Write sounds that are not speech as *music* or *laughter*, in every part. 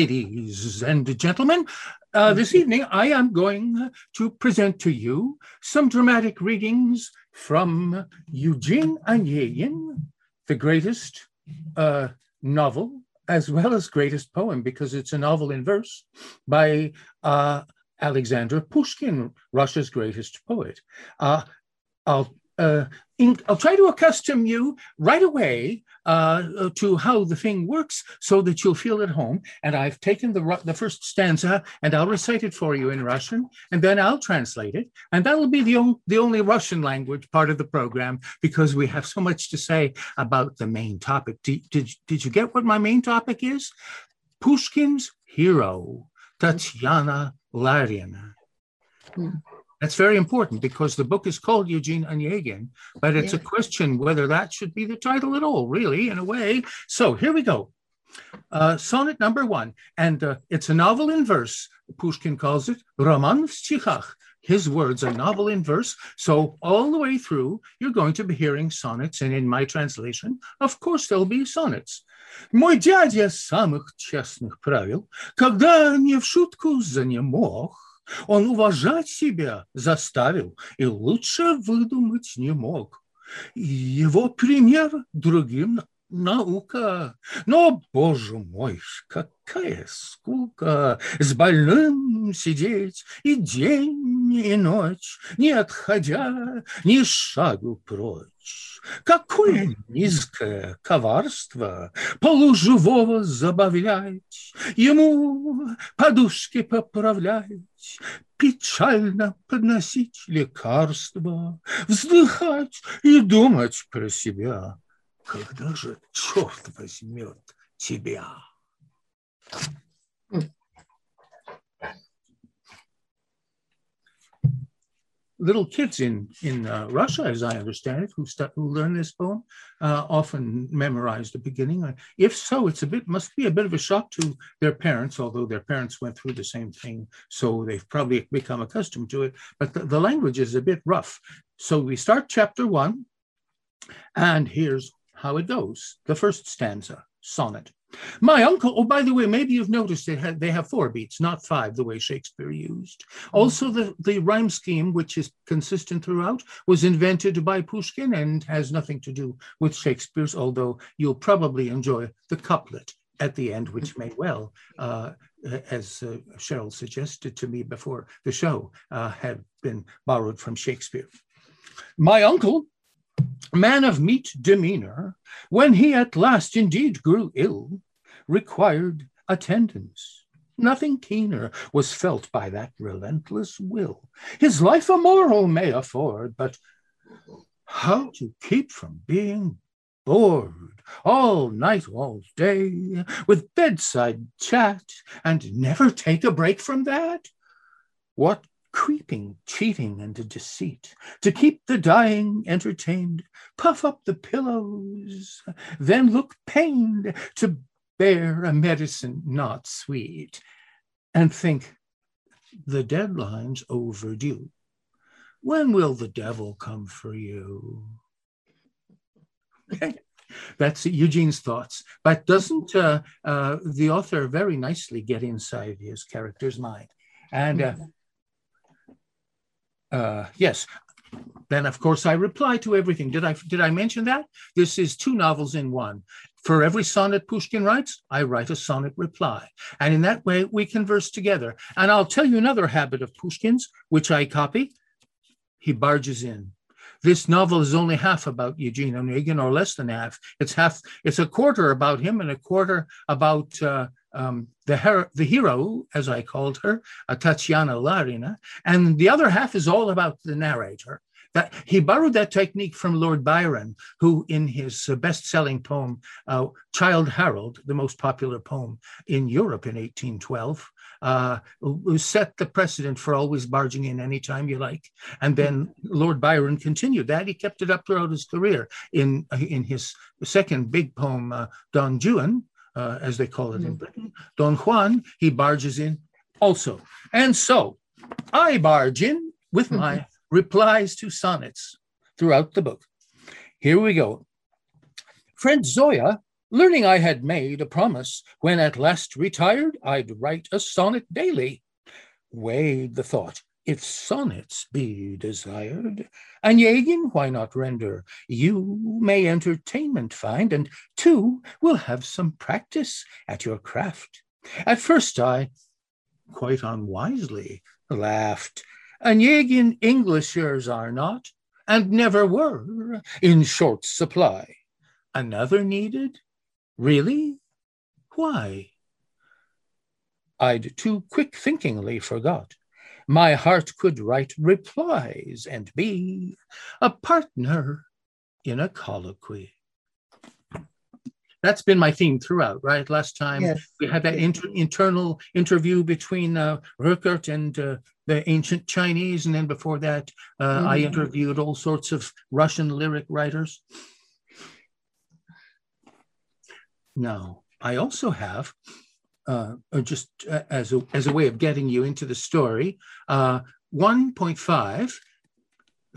ladies and gentlemen, uh, this evening I am going to present to you some dramatic readings from Eugene Onegin, the greatest uh, novel as well as greatest poem, because it's a novel in verse by uh, Alexander Pushkin, Russia's greatest poet. Uh, I'll uh, in, I'll try to accustom you right away uh, to how the thing works so that you'll feel at home. And I've taken the, the first stanza and I'll recite it for you in Russian, and then I'll translate it. And that'll be the, on, the only Russian language part of the program because we have so much to say about the main topic. Did, did, did you get what my main topic is? Pushkin's hero, Tatiana Larina. Hmm. That's very important because the book is called Eugene Onegin, but it's yeah. a question whether that should be the title at all, really, in a way. So here we go. Uh, sonnet number one, and uh, it's a novel in verse. Pushkin calls it Roman v stichach. His words, a novel in verse. So all the way through, you're going to be hearing sonnets, and in my translation, of course, there'll be sonnets. Мой дядя самых честных правил, когда не в шутку за не мог, Он уважать себя заставил и лучше выдумать не мог. Его пример другим наука. Но, боже мой, какая скука с больным сидеть и день, и ночь, не отходя ни шагу прочь. Какое низкое коварство полуживого забавлять, Ему подушки поправлять, печально подносить лекарства, Вздыхать и думать про себя. Когда же черт возьмет тебя? little kids in in uh, Russia, as I understand it, who stu- who learn this poem, uh, often memorize the beginning. Uh, if so, it's a bit must be a bit of a shock to their parents, although their parents went through the same thing, so they've probably become accustomed to it. But the, the language is a bit rough. So we start chapter one, and here's how it goes. The first stanza, sonnet. My uncle, oh, by the way, maybe you've noticed they have, they have four beats, not five, the way Shakespeare used. Also, the, the rhyme scheme, which is consistent throughout, was invented by Pushkin and has nothing to do with Shakespeare's, although you'll probably enjoy the couplet at the end, which may well, uh, as uh, Cheryl suggested to me before the show, uh, have been borrowed from Shakespeare. My uncle, man of meet demeanor, when he at last indeed grew ill, required attendance. Nothing keener was felt by that relentless will. His life a moral may afford, but how to keep from being bored all night, all day, with bedside chat, and never take a break from that? What creeping, cheating, and deceit, to keep the dying entertained, puff up the pillows, then look pained to bear a medicine not sweet, and think the deadline's overdue. When will the devil come for you? That's Eugene's thoughts. But doesn't uh, uh, the author very nicely get inside his character's mind? And uh, uh, yes. Then, of course, I reply to everything. Did I did I mention that? This is two novels in one. For every sonnet Pushkin writes, I write a sonnet reply. And in that way, we converse together. And I'll tell you another habit of Pushkin's, which I copy. He barges in. This novel is only half about Eugene Onegin, or less than half. It's half. It's a quarter about him and a quarter about uh, um, the, her- the hero, as I called her, uh, Tatiana Larina, and the other half is all about the narrator. That he borrowed that technique from Lord Byron, who, in his best-selling poem uh, "Childe Harold," the most popular poem in Europe in 1812, uh, set the precedent for always barging in anytime you like. And then Lord Byron continued that. He kept it up throughout his career. In in his second big poem, uh, Don Juan, uh, as they call it in. Britain. Don Juan, he barges in also. And so I barge in with my mm-hmm. replies to sonnets throughout the book. Here we go. Friend Zoya Learning I had made a promise when at last retired, I'd write a sonnet daily. Weighed the thought, if sonnets be desired, Onegin, why not render? You may entertainment find, and two will have some practice at your craft. At first I, quite unwisely, laughed. Onegin Englishers are not, and never were, in short supply. Another needed? Really? Why? I'd too quick thinkingly forgot. My heart could write replies and be a partner in a colloquy. That's been my theme throughout, right? Last time yes. we had that inter internal interview between uh, Rückert and uh, the ancient Chinese, and then before that, uh, mm -hmm. I mm-hmm. interviewed all sorts of Russian lyric writers. Now, I also have, uh, uh, just uh, as, a, as a way of getting you into the story, uh, 1.5,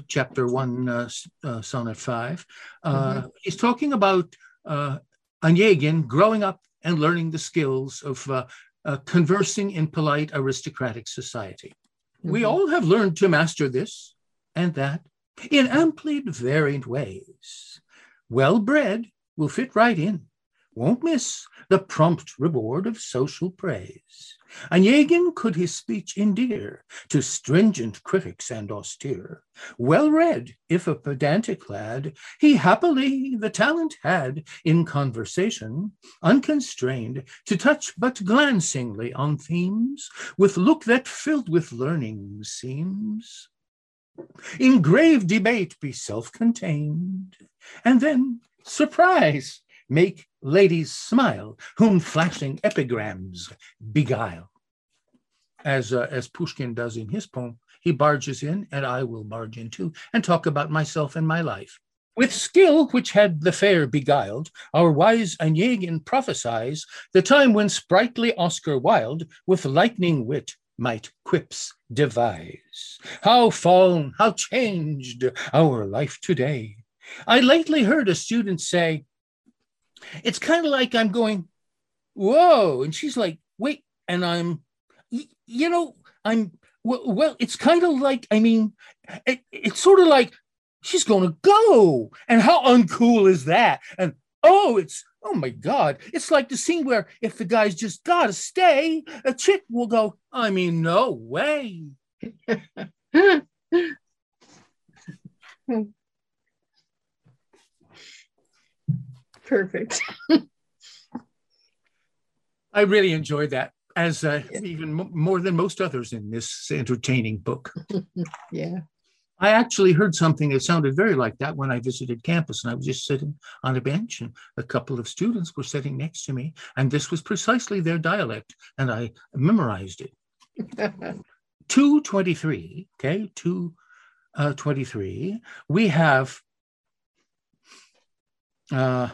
chapter 1, uh, uh, sonnet 5, mm-hmm. he's talking about uh, Onegin growing up and learning the skills of conversing in polite aristocratic society. Mm-hmm. We all have learned to master this and that in amply varied ways. Well bred will fit right in won't miss the prompt reward of social praise. And Onegin could his speech endear to stringent critics and austere. Well read, if a pedantic lad, he happily the talent had in conversation, unconstrained, to touch but glancingly on themes, with look that filled with learning seems. In grave debate be self-contained, and then surprise make ladies smile, whom flashing epigrams beguile. As, uh, as Pushkin does in his poem, he barges in, and I will barge in too, and talk about myself and my life. With skill which had the fair beguiled, our wise Onegin prophesies the time when sprightly Oscar Wilde, with lightning wit, might quips devise. How fallen, how changed our life today. I lately heard a student say, it's kind of like I'm going, whoa. And she's like, wait. And I'm, you know, I'm, well, it's kind of like, I mean, it, it's sort of like she's going to go. And how uncool is that? And oh, it's, oh my God. It's like the scene where if the guy's just got to stay, a chick will go, I mean, no way. *laughs* Perfect. *laughs* I really enjoyed that as uh, yeah. even more than most others in this entertaining book. *laughs* yeah. I actually heard something that sounded very like that when I visited campus, and I was just sitting on a bench, and a couple of students were sitting next to me, and this was precisely their dialect, and I memorized it. *laughs* 223, okay, 223, uh, we have uh,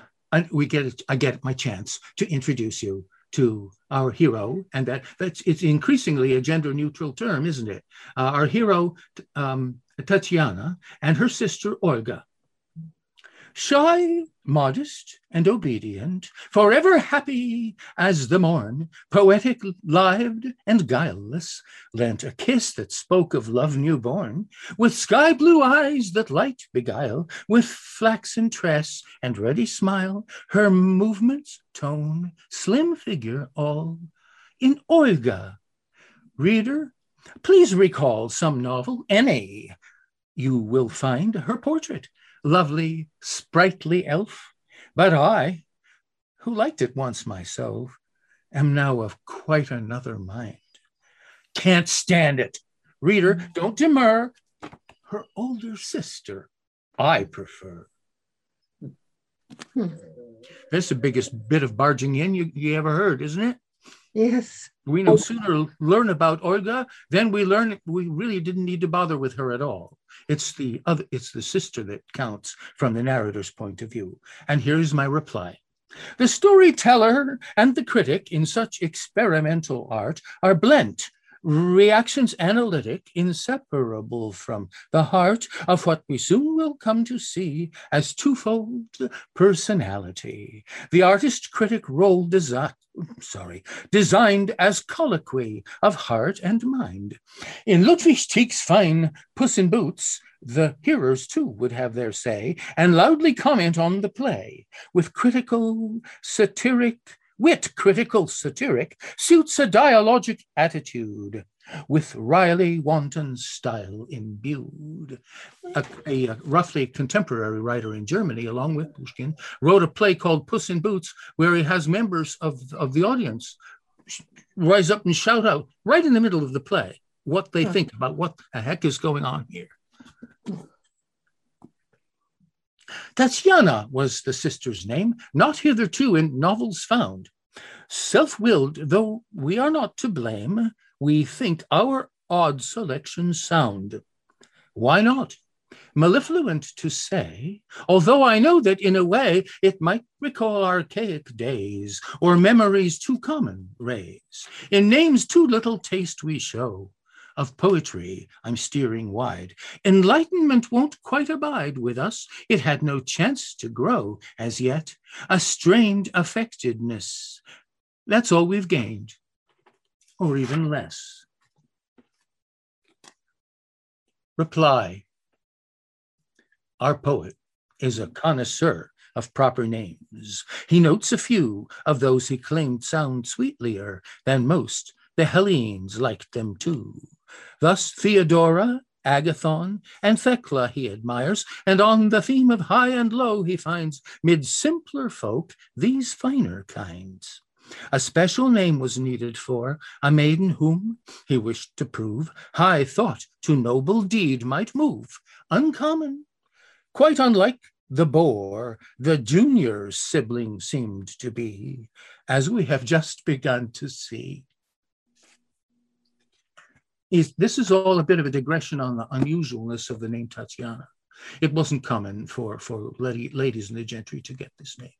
we get I get my chance to introduce you to our hero, and that that's it's increasingly a gender neutral term, isn't it? Uh, our hero, um, Tatiana, and her sister Olga. Shy, modest, and obedient, forever happy as the morn, poetic, lived, and guileless, lent a kiss that spoke of love newborn, with sky blue eyes that light beguile, with flaxen tress and ready smile, her movements, tone, slim figure, all in Olga. Reader, please recall some novel, any. You will find her portrait lovely, sprightly elf. But I, who liked it once myself, am now of quite another mind. Can't stand it. Reader, don't demur. Her older sister, I prefer. Hmm. That's the biggest bit of barging in you, you ever heard, isn't it? Yes. We no sooner learn about Olga than we learn we really didn't need to bother with her at all. It's the other, it's the sister that counts from the narrator's point of view. And here's my reply. The storyteller and the critic in such experimental art are blent reactions analytic, inseparable from the heart of what we soon will come to see as twofold personality. The artist critic role desi- sorry, designed as colloquy of heart and mind. In Ludwig Tieck's fine Puss in Boots, the hearers too would have their say and loudly comment on the play with critical, satiric, wit critical satiric suits a dialogic attitude with Riley wanton style imbued. A, a, a, roughly contemporary writer in Germany, along with Pushkin, wrote a play called Puss in Boots, where he has members of, of the audience rise up and shout out right in the middle of the play what they think about what the heck is going on here. Tatiana was the sister's name, not hitherto in novels found. Self willed though we are not to blame, we think our odd selection sound. Why not? Mellifluent to say, although I know that in a way it might recall archaic days or memories too common raise. In names too little taste we show, of poetry I'm steering wide. Enlightenment won't quite abide with us. It had no chance to grow as yet. A strained affectedness. That's all we've gained, or even less. Reply. Our poet is a connoisseur of proper names. He notes a few of those he claimed sound sweetlier than most. The Hellenes liked them too. Thus Theodora, Agathon, and Thecla he admires, and on the theme of high and low he finds, mid simpler folk, these finer kinds. A special name was needed for a maiden whom he wished to prove high thought to noble deed might move, uncommon, quite unlike the bore the junior sibling seemed to be, as we have just begun to see is this is all a bit of a digression on the unusualness of the name Tatiana. It wasn't common for, for lady, ladies in the gentry to get this name.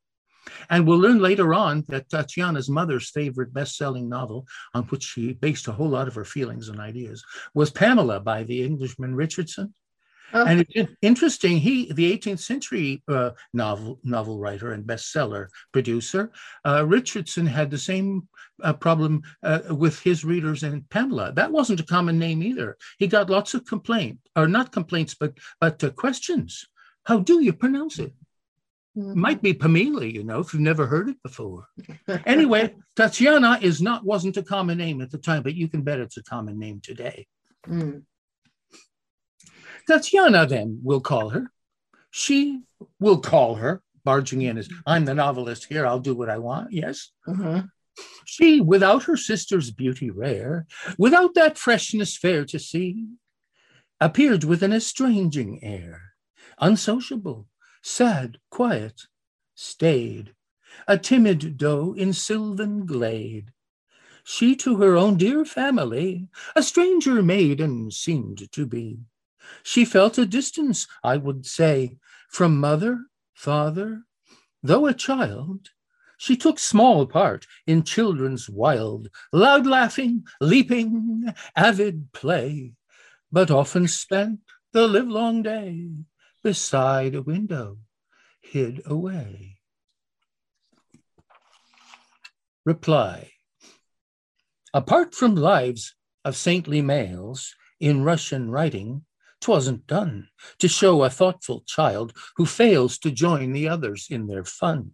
And we'll learn later on that Tatiana's mother's favorite best-selling novel, on which she based a whole lot of her feelings and ideas, was Pamela by the Englishman Richardson. Oh. And it's interesting, he, the 18th century uh, novel novel writer and bestseller producer, uh, Richardson had the same uh, problem uh, with his readers and Pamela. That wasn't a common name either. He got lots of complaints, or not complaints, but but uh, questions. How do you pronounce it? Mm-hmm. Might be Pamela, you know, if you've never heard it before. anyway, *laughs* Tatiana is not wasn't a common name at the time, but you can bet it's a common name today. Mm. Tatiana, then, we'll call her. She will call her, barging in as I'm the novelist here, I'll do what I want. Yes. Uh-huh. She, without her sister's beauty rare, without that freshness fair to see, appeared with an estranging air, unsociable, sad, quiet, staid, a timid doe in sylvan glade. She to her own dear family, a stranger maiden seemed to be. She felt a distance, I would say, from mother, father. Though a child, she took small part in children's wild, loud laughing, leaping, avid play, but often spent the livelong day beside a window, hid away. Reply Apart from lives of saintly males in Russian writing, 'Twasn't done to show a thoughtful child who fails to join the others in their fun.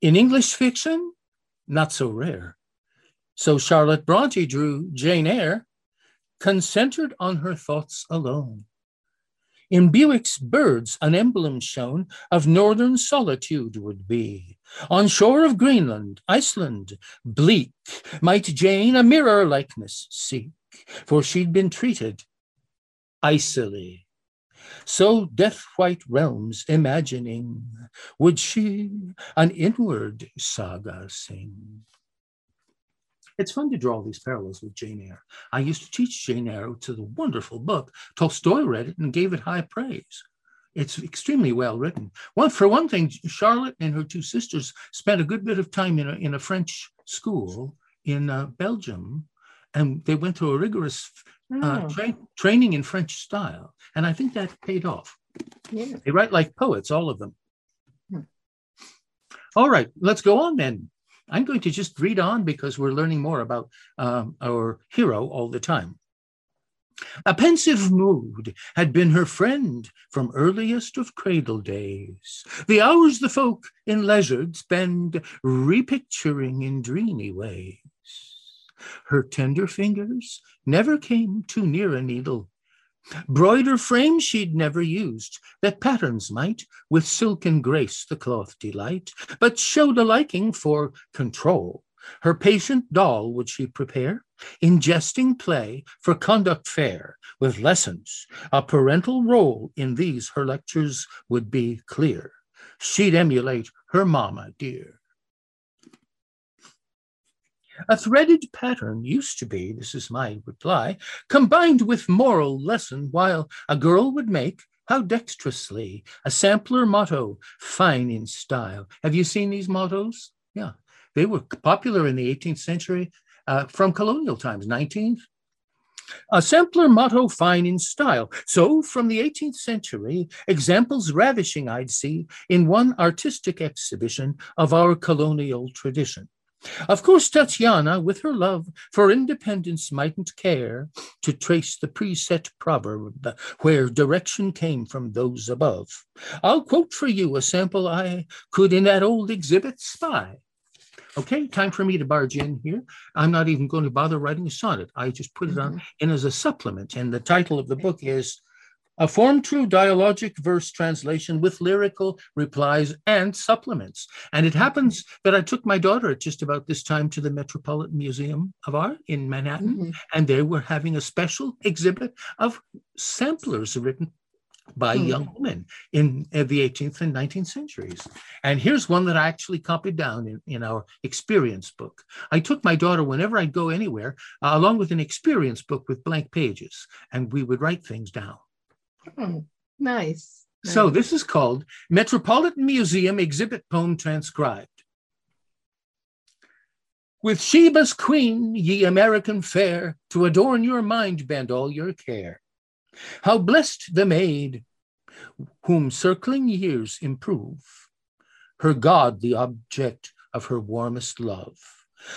In English fiction, not so rare. So Charlotte Bronte drew Jane Eyre, concentred on her thoughts alone. In Bewick's Birds, an emblem shown of northern solitude would be. On shore of Greenland, Iceland, bleak, might Jane a mirror likeness seek, for she'd been treated icily. So death white realms imagining, would she an inward saga sing? It's fun to draw these parallels with Jane Eyre. I used to teach Jane Eyre. to the wonderful book. Tolstoy read it and gave it high praise. It's extremely well written. One, for one thing, Charlotte and her two sisters spent a good bit of time in a, in a French school in uh, Belgium and they went through a rigorous uh, Oh, tra- training in French style. And I think that paid off. yeah. They write like poets, all of them. Hmm. All right, let's go on then. I'm going to just read on because we're learning more about um, our hero all the time. A pensive mood had been her friend from earliest of cradle days. The hours the folk in leisured spend repicturing in dreamy ways. Her tender fingers never came too near a needle. Broider frame she'd never used, that patterns might with silken grace the cloth delight, but showed a liking for control. Her patient doll would she prepare, in jesting play for conduct fair, with lessons. A parental role in these her lectures would be clear. She'd emulate her mamma dear. A threaded pattern used to be, this is my reply, combined with moral lesson, while a girl would make, how dexterously, a sampler motto, fine in style. Have you seen these mottos? Yeah, they were popular in the 18th century uh, from colonial times, 19th. A sampler motto fine in style. So, from the 18th century, examples ravishing I'd see in one artistic exhibition of our colonial tradition. Of course, Tatiana, with her love for independence, mightn't care to trace the preset proverb where direction came from those above. I'll quote for you a sample I could in that old exhibit spy. Okay, time for me to barge in here. I'm not even going to bother writing a sonnet. I just put it on mm-hmm. in as a supplement, and the title of the book is a form true dialogic verse translation with lyrical replies and supplements. And it happens that I took my daughter at just about this time to the Metropolitan Museum of Art in Manhattan, Mhm. and they were having a special exhibit of samplers written by Hmm. young women in uh, the 18th and 19th centuries. And here's one that I actually copied down in, in our experience book. I took my daughter whenever I'd go anywhere, uh, along with an experience book with blank pages, and we would write things down. Oh, nice. So this is called Metropolitan Museum Exhibit Poem Transcribed. With Sheba's queen, ye American fair, to adorn your mind bend all your care. How blessed the maid, whom circling years improve, her God the object of her warmest love,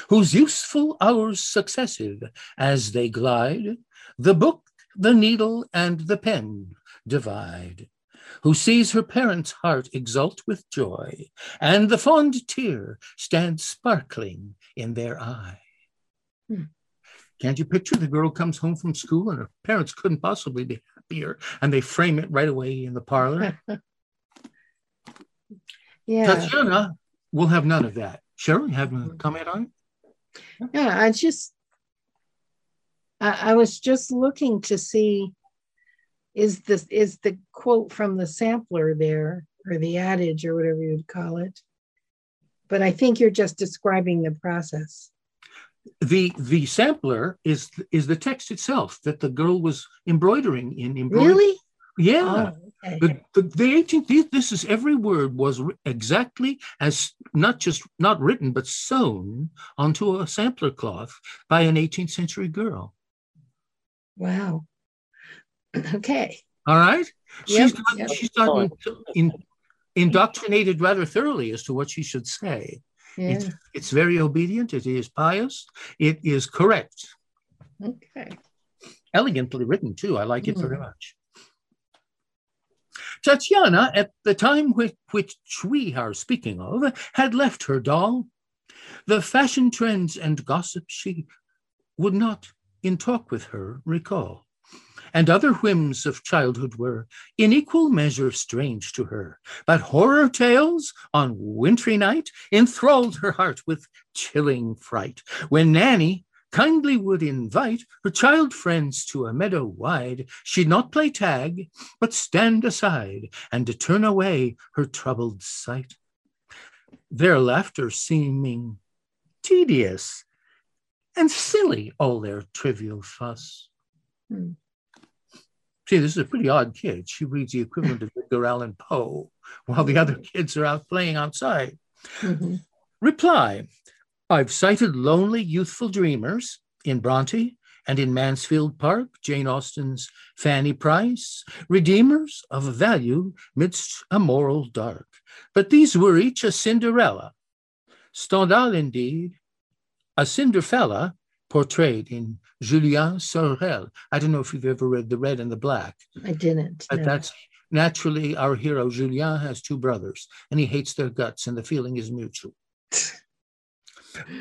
whose useful hours successive as they glide, the book, the needle, and the pen divide who sees her parent's heart exult with joy, and the fond tear stand sparkling in their eye. Hmm. Can't you picture the girl comes home from school and her parents couldn't possibly be happier, and they frame it right away in the parlor? *laughs* Yeah. Tatiana will have none of that. Cheryl, you have a comment on it? Yeah, I just, I, I was just looking to see, is this, is the quote from the sampler there, or the adage, or whatever you would call it? But I think you're just describing the process. The the sampler is is the text itself that the girl was embroidering in embroidery. Really? Yeah. Oh, okay. The, the, the 18th, this- this is every word was exactly as not just not written, but sewn onto a sampler cloth by an 18th century girl. Wow. *clears throat* Okay. All right. Yep, she's yep. she's gotten in, indoctrinated rather thoroughly as to what she should say. Yeah. It's, it's very obedient. It is pious. It is correct. Okay. Elegantly written, too. I like it very Mm. much. Tatiana, at the time which, which we are speaking of, had left her doll. The fashion trends and gossip she would not, in talk with her, recall. And other whims of childhood were in equal measure strange to her. But horror tales on wintry night enthralled her heart with chilling fright. When Nanny kindly would invite her child friends to a meadow wide, she'd not play tag, but stand aside and turn away her troubled sight. Their laughter seeming tedious and silly, all their trivial fuss. Hmm. See, this is a pretty odd kid. She reads the equivalent of Edgar Allan Poe while the other kids are out playing outside. Mhm. Reply I've cited lonely youthful dreamers in Bronte and in Mansfield Park, Jane Austen's Fanny Price, redeemers of value midst a moral dark. But these were each a Cinderella. Stendhal, indeed, a Cinderfella portrayed in Julien Sorel. I don't know if you've ever read The Red and the Black. I didn't. But no. that's naturally our hero, Julien, has two brothers and he hates their guts, and the feeling is mutual. *laughs*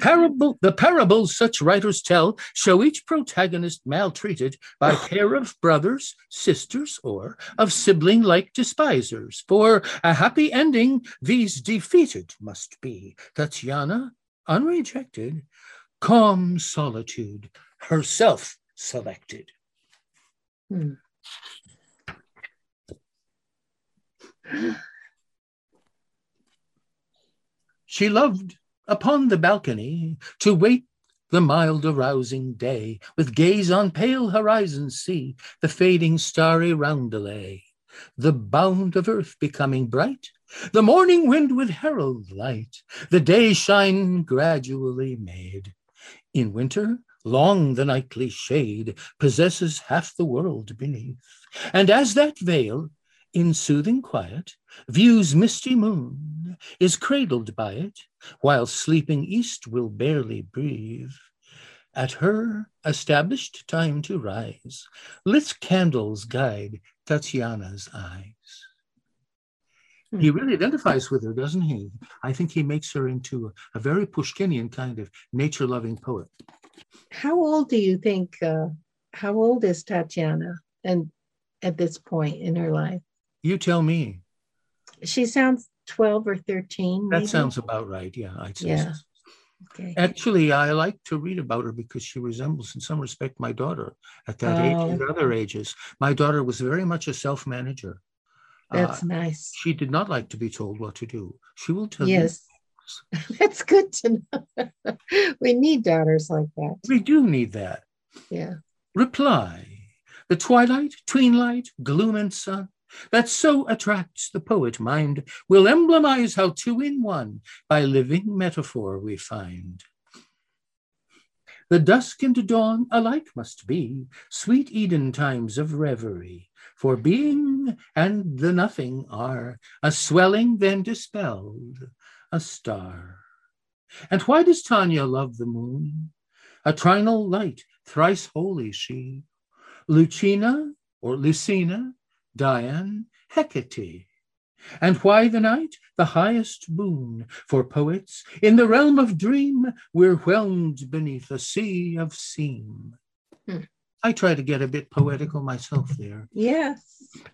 Parable, the parables such writers tell show each protagonist maltreated by a *sighs* pair of brothers, sisters, or of sibling like despisers. For a happy ending, these defeated must be. Tatiana, unrejected, calm solitude, herself selected. Hmm. She loved upon the balcony to wait the mild arousing day, with gaze on pale horizons see the fading starry roundelay, the bound of earth becoming bright, the morning wind with herald light, the day shine gradually made. In winter, long the nightly shade possesses half the world beneath, and as that veil in soothing quiet, views misty moon, is cradled by it, while sleeping east will barely breathe. At her established time to rise, lit candles guide Tatiana's eyes. He Hmm. really identifies with her, doesn't he? I think he makes her into a, a very Pushkinian kind of nature loving poet. How old do you think? Uh, how old is Tatiana? And at this point in her life, You tell me. she sounds twelve or thirteen. That maybe? sounds about right. Yeah, I'd say Yeah. so. okay. Actually, I like to read about her because she resembles, in some respect, my daughter at that age Oh. and other ages. My daughter was very much a self manager. That's nice. she did not like to be told what to do. She will tell you. Yes, *laughs* that's good to know. *laughs* we need daughters like that. We do need that. Yeah. Reply. The twilight, tweenlight, gloom and sun that so attracts the poet mind will emblemize how two in one by living metaphor we find. The dusk and dawn alike must be sweet Eden times of reverie, for being and the nothing are a swelling then dispelled, a star. And why does Tanya love the moon? A trinal light, thrice holy she, Lucina or Lucina, Dian, Hecate. And why the night? The highest boon for poets. In the realm of dream, we're whelmed beneath a sea of seem. Hmm. I try to get a bit poetical myself there. Yes.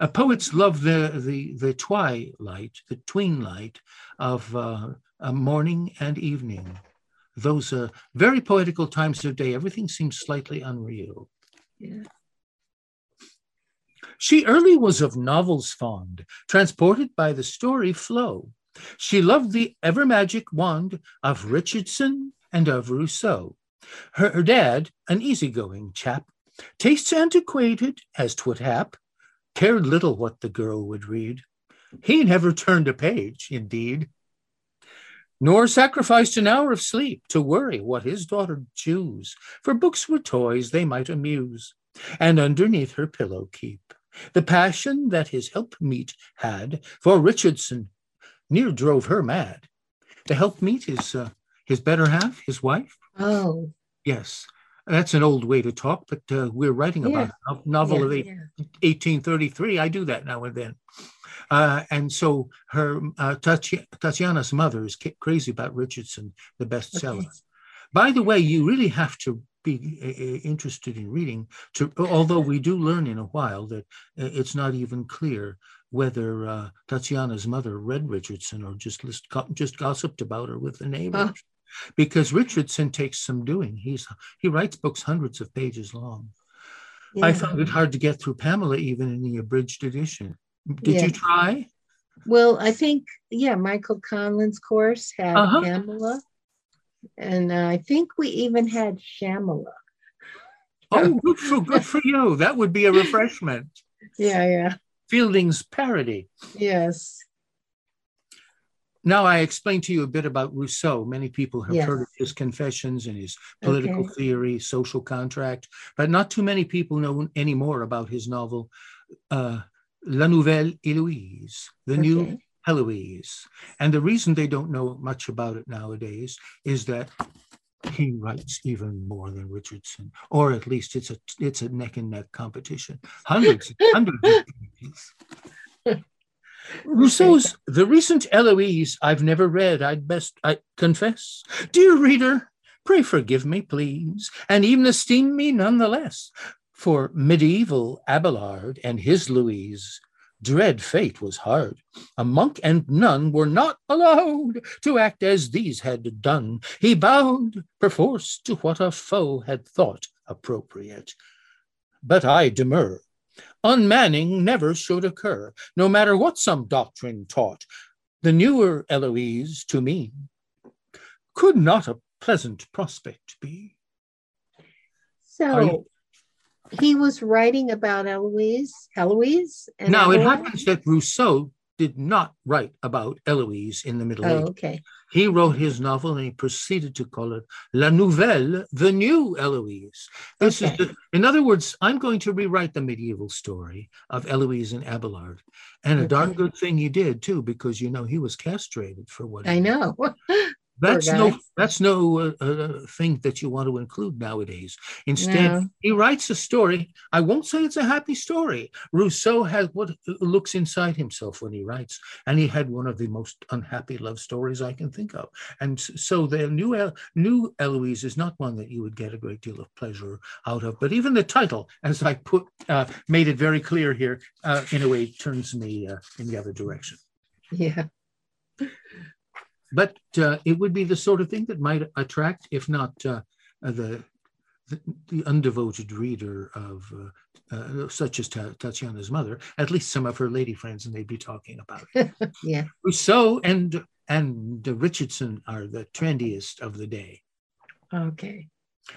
Uh, poets love the, the, the twilight, the tween light of uh, uh, morning and evening. Those are very poetical times of day. Everything seems slightly unreal. Yeah. She early was of novels fond, transported by the story flow. She loved the ever magic wand of Richardson and of Rousseau. Her, her dad, an easygoing chap, tastes antiquated as twould hap, cared little what the girl would read. He never turned a page, indeed, nor sacrificed an hour of sleep to worry what his daughter'd choose, for books were toys they might amuse, and underneath her pillow keep. The passion that his helpmeet had for Richardson near drove her mad. The helpmeet is uh, his better half, his wife. Oh. Yes, that's an old way to talk, but uh, we're writing about a novel yeah, of eight, yeah. 1833. I do that now and then. Uh, and so her uh, Tati- Tatiana's mother is crazy about Richardson, the bestseller. Okay. By the way, you really have to be uh, interested in reading. To although we do learn in a while that uh, it's not even clear whether uh, Tatiana's mother read Richardson or just list, just gossiped about her with the neighbors. Because Richardson takes some doing. He's he writes books hundreds of pages long. I found it hard to get through Pamela even in the abridged edition. Did Yeah. you try? Well, I think, yeah, Michael Conlin's course had Uh-huh. Pamela. And uh, I think we even had Shamela. Oh, *laughs* good for good for you. That would be a refreshment. Yeah, yeah. Fielding's parody. Yes. Now I explained to you a bit about Rousseau. Many people have Yes. heard of his confessions and his political Okay. theory, social contract, but not too many people know any more about his novel, uh, La Nouvelle Héloïse, the new Heloise. And the reason they don't know much about it nowadays is that he writes even more than Richardson, or at least it's a it's a neck and neck competition. Hundreds, hundreds of *laughs* pages. Rousseau's The Recent Eloise I've never read, I'd best I confess. Dear reader, pray forgive me, please, and even esteem me nonetheless. For medieval Abelard and his Louise, dread fate was hard. A monk and nun were not allowed to act as these had done. He bowed perforce to what a foe had thought appropriate. But I demur. Unmanning never should occur, no matter what some doctrine taught. The newer Eloise to me could not a pleasant prospect be. Are you- So he was writing about Eloise, Eloise? and now, it happens that Rousseau did not write about Eloise in the Middle Oh, Ages. okay. He wrote his novel and he proceeded to call it La Nouvelle, the new Eloise. This Okay. is the, in other words, I'm going to rewrite the medieval story of Eloise and Abelard. And a darn good thing he did too, because you know he was castrated for what I know. *laughs* That's no that's no uh, uh, thing that you want to include nowadays. Instead, No. he writes a story. I won't say it's a happy story. Rousseau has what looks inside himself when he writes, and he had one of the most unhappy love stories I can think of. And so the new El- new Eloise is not one that you would get a great deal of pleasure out of. But even the title, as I put uh, made it very clear here, uh, in a way turns me uh, in the other direction Yeah. But uh, it would be the sort of thing that might attract, if not uh, the, the the undevoted reader of uh, uh, such as Ta- Tatiana's mother, at least some of her lady friends, and they'd be talking about it. *laughs* Yeah. Rousseau and and Richardson are the trendiest of the day. Okay.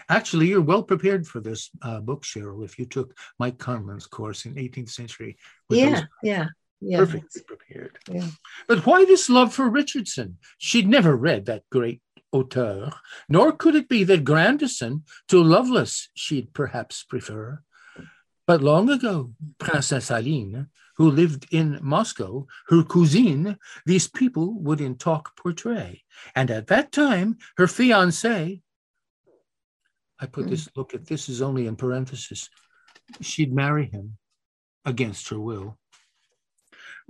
Actually, you're well prepared for this uh, book, Cheryl. If you took Mike Conlon's course in 18th century, Yeah. Yeah. Perfectly prepared. Yeah. But why this love for Richardson? She'd never read that great auteur, nor could it be that Grandison to Lovelace she'd perhaps prefer. But long ago, Princess Aline, who lived in Moscow, her cousine, these people would in talk portray. And at that time, her fiancé, I put this, look at this is only in parenthesis, she'd marry him against her will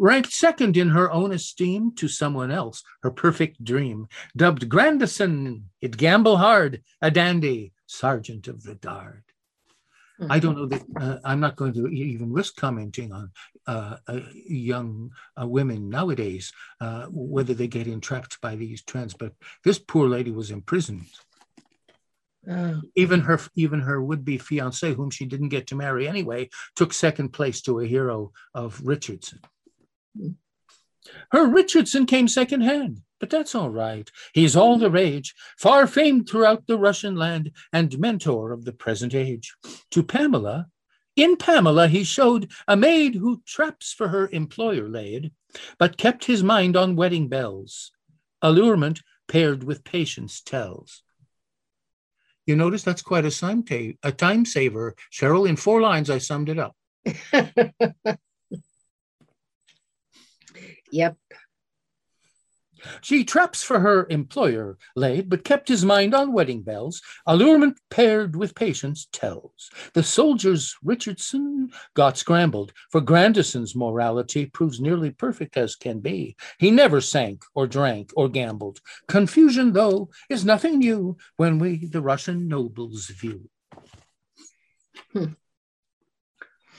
ranked second in her own esteem to someone else, her perfect dream, dubbed Grandison, it gamble hard, a dandy, sergeant of the Guard. I don't know that uh, I'm not going to even risk commenting on uh, uh, young uh, women nowadays, uh, whether they get entrapped by these trends. But this poor lady was imprisoned. Oh, Even her, even her would-be fiance, whom she didn't get to marry anyway, took second place to a hero of Richardson. Her Richardson came second hand, but that's all right. He's all the rage, far famed throughout the Russian land, and mentor of the present age. To Pamela, in Pamela he showed a maid who traps for her employer laid, but kept his mind on wedding bells. Allurement paired with patience tells. You notice that's quite a time, ta- a time saver. Cheryl, in four lines, I summed it up. *laughs* yep. She traps for her employer laid, but kept his mind on wedding bells. Allurement paired with patience tells. The soldiers Richardson got scrambled, for Grandison's morality proves nearly perfect as can be. He never sank or drank or gambled. Confusion, though, is nothing new when we the Russian nobles view. Hmm.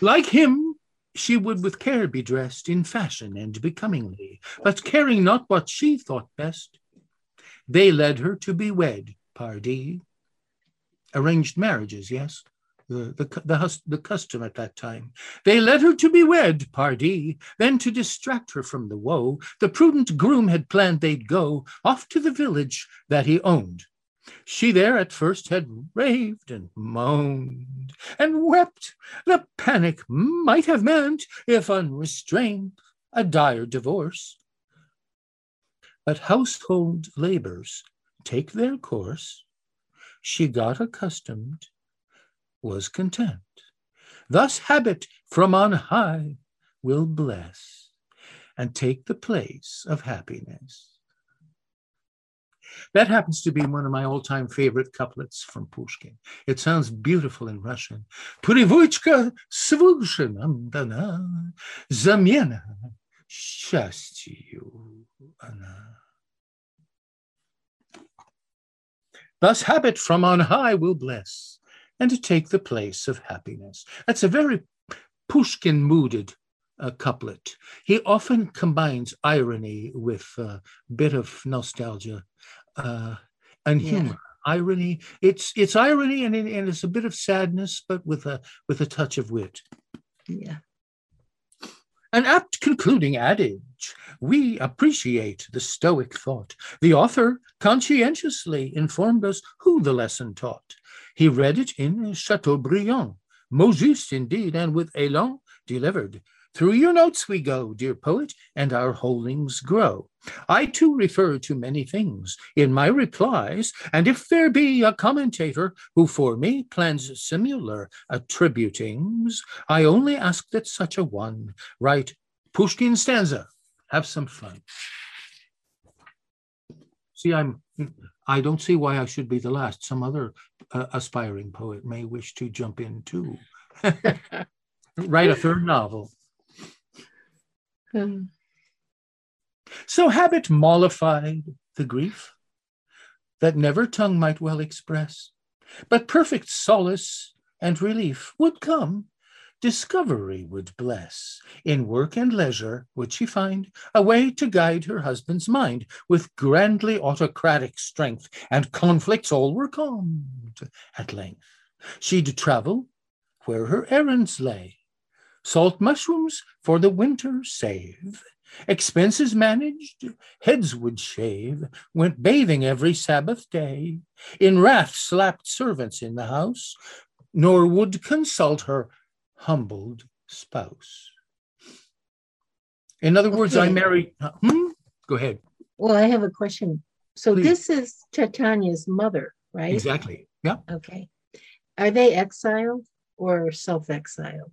Like him, she would with care be dressed in fashion and becomingly, but caring not what she thought best. They led her to be wed, pardie. Arranged marriages, yes, the, the, the, the custom at that time. They led her to be wed, pardie. Then to distract her from the woe, the prudent groom had planned they'd go off to the village that he owned. She there at first had raved and moaned and wept. The panic might have meant, if unrestrained, a dire divorce. but household labors take their course. She got accustomed, was content. Thus habit from on high will bless and take the place of happiness. That happens to be one of my all-time favorite couplets from Pushkin. It sounds beautiful in Russian. Привычка свыше замена счастью она. Thus habit from on high will bless and to take the place of happiness. That's a very Pushkin mooded uh, couplet. He often combines irony with a bit of nostalgia uh, and humor. Yeah. Irony, it's it's irony and, and it's a bit of sadness, but with a with a touch of wit. Yeah. An apt concluding adage. We appreciate the Stoic thought. The author conscientiously informed us who the lesson taught. He read it in Chateaubriand, Moses indeed, and with élan delivered. Through your notes we go, dear poet, and our holdings grow. I too refer to many things in my replies, and if there be a commentator who for me plans similar attributings, I only ask that such a one write Pushkin stanza. Have some fun. See, I'm. I don't see why I should be the last. Some other uh, aspiring poet may wish to jump in too. *laughs* Write a third novel. Hmm. So habit mollified the grief that never tongue might well express, but perfect solace and relief would come, discovery would bless. In work and leisure would she find a way to guide her husband's mind with grandly autocratic strength, and conflicts all were calmed at length. She'd travel where her errands lay, Salt mushrooms for the winter save. Expenses managed, heads would shave, went bathing every Sabbath day. In wrath slapped servants in the house, nor would consult her humbled spouse. In other words, okay. I married. Hmm? Go ahead. Well, I have a question. So Please. this is Tatiana's mother, right? Exactly. Yeah. Okay. Are they exiled or self-exiled?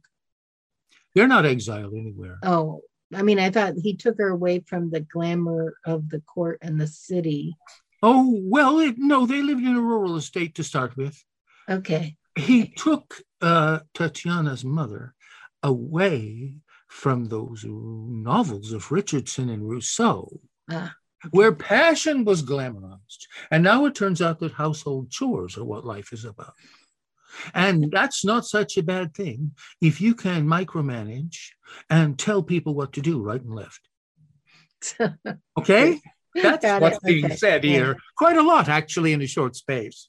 They're not exiled anywhere. Oh, I mean, I thought he took her away from the glamour of the court and the city. Oh, well, it, no, they lived in a rural estate to start with. Okay. He took uh, Tatiana's mother away from those novels of Richardson and Rousseau, ah, okay. where passion was glamorized. And now it turns out that household chores are what life is about. And that's not such a bad thing if you can micromanage and tell people what to do right and left. *laughs* Okay? That's Got what's it. being okay. said here. Yeah. Quite a lot, actually, in a short space.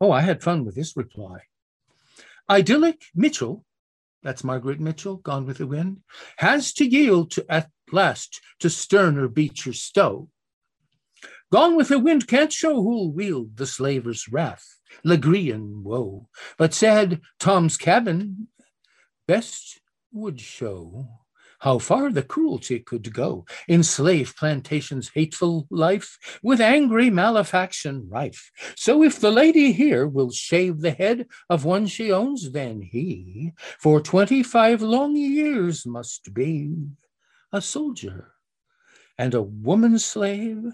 Oh, I had fun with this reply. Idyllic Mitchell, that's Margaret Mitchell, Gone with the Wind, has to yield to, at last to sterner Beecher Stowe Gone with the wind can't show who'll wield the slaver's wrath, Legrean woe, but sad Tom's cabin best would show how far the cruelty could go. In slave plantation's hateful life, with angry malefaction rife. So if the lady here will shave the head of one she owns, then he for twenty-five long years must be a soldier and a woman slave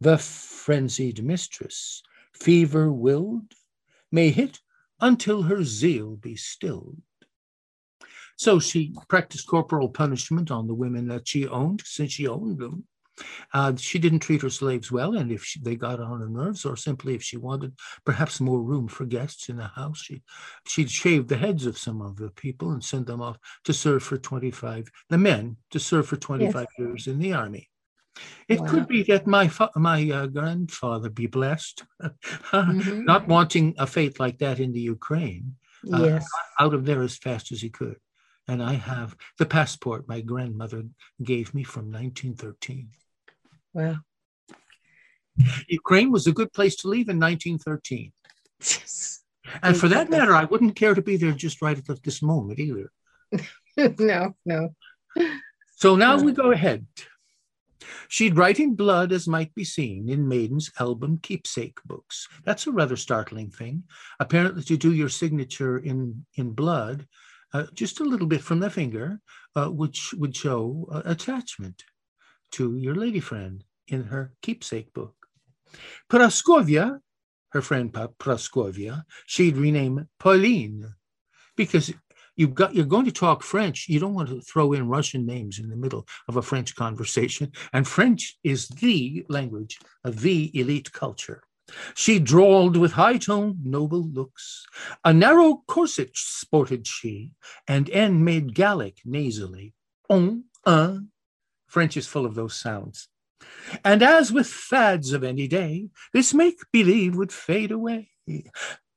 the frenzied mistress, fever willed, may hit until her zeal be stilled. So she practiced corporal punishment on the women that she owned, since she owned them. Uh, she didn't treat her slaves well, and if she, they got on her nerves, or simply if she wanted perhaps more room for guests in the house, she, she'd shave the heads of some of the people and send them off to serve for 25, the men to serve for 25 yes. years in the army. It wow. could be that my my uh, grandfather be blessed, *laughs* mm-hmm. not wanting a fate like that in the Ukraine, uh, yes. out of there as fast as he could. And I have the passport my grandmother gave me from 1913. Wow. Ukraine was a good place to leave in 1913. Yes. And for that matter, I wouldn't care to be there just right at this moment either. *laughs* no, no. So now we go ahead. She'd write in blood, as might be seen in Maiden's album keepsake books. That's a rather startling thing. Apparently, to do your signature in, in blood, uh, just a little bit from the finger, uh, which would show uh, attachment to your lady friend in her keepsake book. Praskovia, her friend Praskovia, she'd rename Pauline because you've got you're going to talk French. You don't want to throw in Russian names in the middle of a French conversation. And French is the language of the elite culture. She drawled with high toned, noble looks. A narrow corset sported she, and N made Gallic nasally. On, un. French is full of those sounds. And as with fads of any day, this make believe would fade away.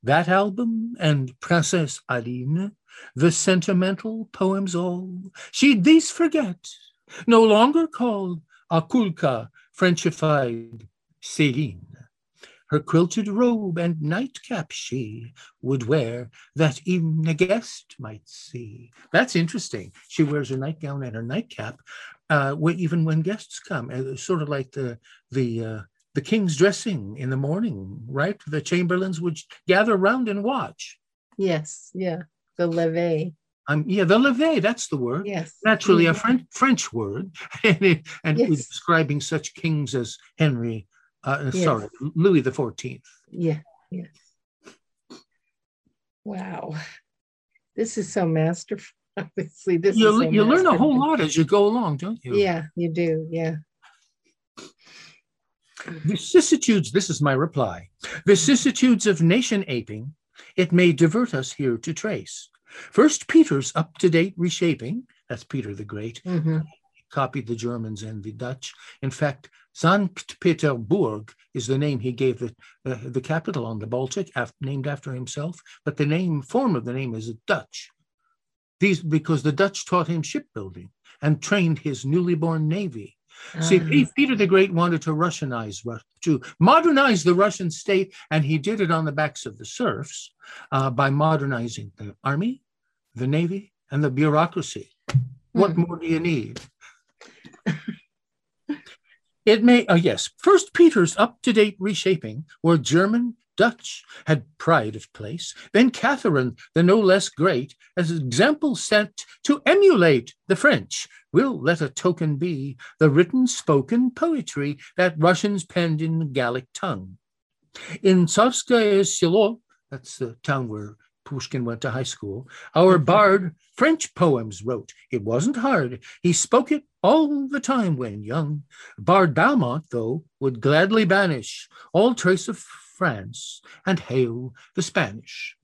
That album and Princess Aline the sentimental poems all, she'd these forget, no longer called Akulka, Frenchified Céline. Her quilted robe and nightcap she would wear that even a guest might see. That's interesting. She wears her nightgown and her nightcap uh, even when guests come, uh, sort of like the the uh, the king's dressing in the morning, right? The chamberlains would gather around and watch. Yes, yeah the levee. Um, yeah, the levee, that's the word. Yes. Naturally, a French, French word. *laughs* and it, and yes. describing such kings as Henry, uh, yes. sorry, Louis the 14th. Yeah, yes. Wow. This is so masterful. *laughs* Obviously, this you, so you learn a whole lot as you go along, don't you? Yeah, you do. Yeah. Vicissitudes, this is my reply. Vicissitudes of nation aping it may divert us here to trace. First, Peter's up to date reshaping, that's Peter the Great, mm-hmm. copied the Germans and the Dutch. In fact, Sankt Peterburg is the name he gave the, uh, the capital on the Baltic, af- named after himself, but the name form of the name is Dutch. These because the Dutch taught him shipbuilding and trained his newly born navy. See, ah. Peter the Great wanted to Russianize, to modernize the Russian state, and he did it on the backs of the serfs uh, by modernizing the army, the navy, and the bureaucracy. What hmm. more do you need? *laughs* it may, oh yes, First Peter's up to date reshaping were German, Dutch had pride of place. Then Catherine, the no less great, as example set to emulate the French, will let a token be the written spoken poetry that Russians penned in the Gallic tongue. In Tsarskoye Selo, that's the town where Pushkin went to high school, our mm-hmm. bard French poems wrote. It wasn't hard. He spoke it all the time when young. Bard Balmont, though, would gladly banish all trace of France and hail the Spanish.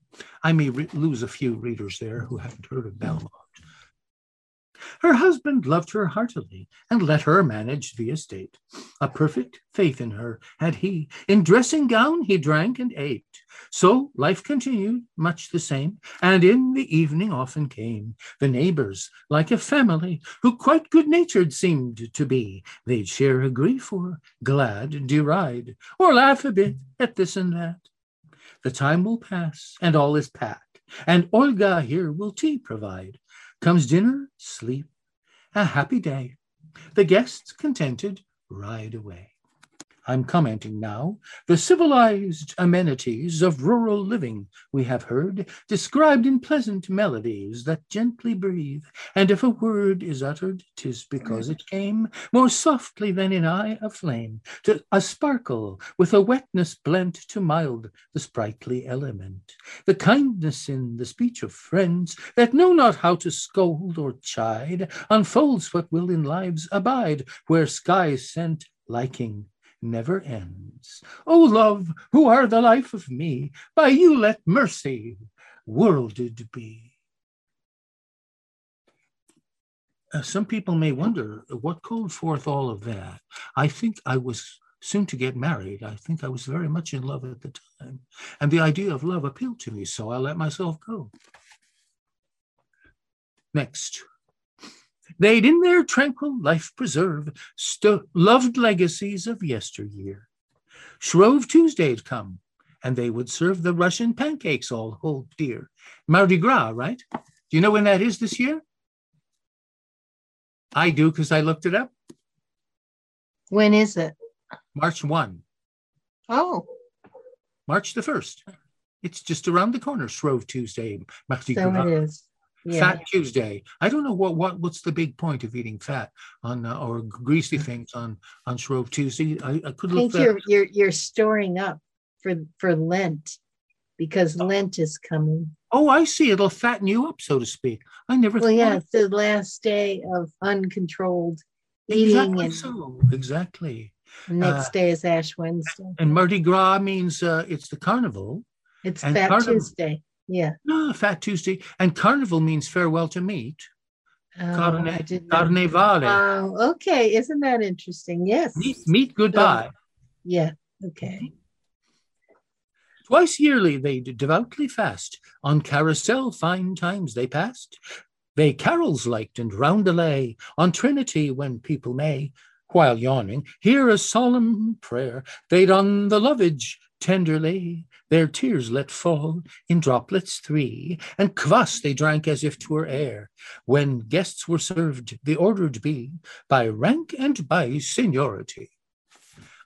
I may re- lose a few readers there who haven't heard of Balmont. Her husband loved her heartily and let her manage the estate. A perfect faith in her had he. In dressing gown he drank and ate. So life continued much the same, and in the evening often came the neighbors, like a family, who quite good natured seemed to be. They'd share a grief or glad deride, or laugh a bit at this and that. The time will pass, and all is packed, and Olga here will tea provide. Comes dinner, sleep, a happy day. The guests contented ride away. I'm commenting now, the civilized amenities of rural living we have heard described in pleasant melodies that gently breathe, and if a word is uttered, 'tis because it came more softly than in eye of flame, to a sparkle with a wetness blent to mild the sprightly element. The kindness in the speech of friends that know not how to scold or chide unfolds what will in lives abide, where skies sent liking never ends. O love, who are the life of me, by you let mercy worlded be. Uh, some people may wonder what called forth all of that. I think I was soon to get married. I think I was very much in love at the time. And the idea of love appealed to me, so I let myself go. Next. They'd in their tranquil life preserve st- loved legacies of yesteryear. Shrove Tuesday'd come, and they would serve the Russian pancakes all hold dear. Mardi Gras, right? Do you know when that is this year? I do because I looked it up. When is it? March 1, Oh, March the 1st. It's just around the corner, Shrove Tuesday. Mardi so Gras. it is. Yeah. Fat Tuesday. I don't know what what what's the big point of eating fat on uh, or greasy things on on Shrove Tuesday. I, I could I look think you're you're you're storing up for for Lent because Oh. Lent is coming. Oh, I see. It'll fatten you up, so to speak. I never. Well, thought yeah, it's the last day of uncontrolled eating, exactly and so. Exactly. next uh, day is Ash Wednesday. And Mardi Gras means uh, it's the carnival. It's Fat Tuesday. Yeah. No, Fat Tuesday. And carnival means farewell to meat. Oh, Carne-. Carnevale. Oh, okay. Isn't that interesting? Yes. meet, meet goodbye. Yeah. Okay. Twice yearly they devoutly fast. On carousel fine times they passed. They carols liked and roundelay on Trinity when people may, while yawning, hear a solemn prayer. They'd on the lovage tenderly their tears let fall in droplets three, and kvass they drank as if 'twere air. When guests were served, the ordered be by rank and by seniority.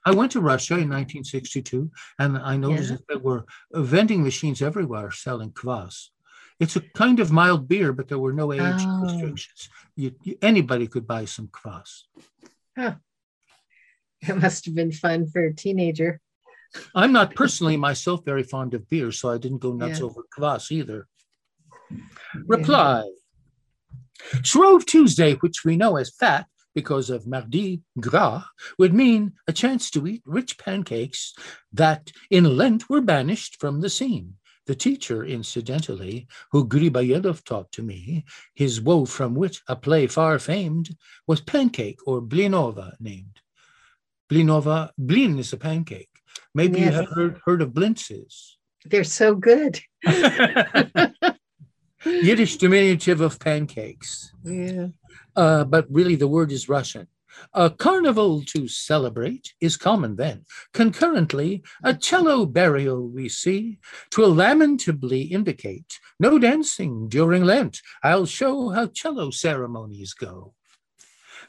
I went to Russia in 1962, and I noticed Yeah. that there were vending machines everywhere selling kvass. It's a kind of mild beer, but there were no age Oh. restrictions. You, you- anybody could buy some kvass. It must have been fun for a teenager. I'm not personally myself very fond of beer, so I didn't go nuts Yeah. over kvass either. Reply. Shrove Tuesday, which we know as fat because of Mardi Gras, would mean a chance to eat rich pancakes that in Lent were banished from the scene. The teacher, incidentally, who Griboyedov taught to me, his woe from which a play far famed, was pancake or blinova named. Blinova, blin is a pancake. Maybe you have heard, heard of blintzes. They're so good. *laughs* *laughs* Yiddish diminutive of pancakes. Yeah. Uh, but really the word is Russian. A carnival to celebrate is common then. Concurrently, a cello burial we see, twill lamentably indicate no dancing during Lent. I'll show how cello ceremonies go.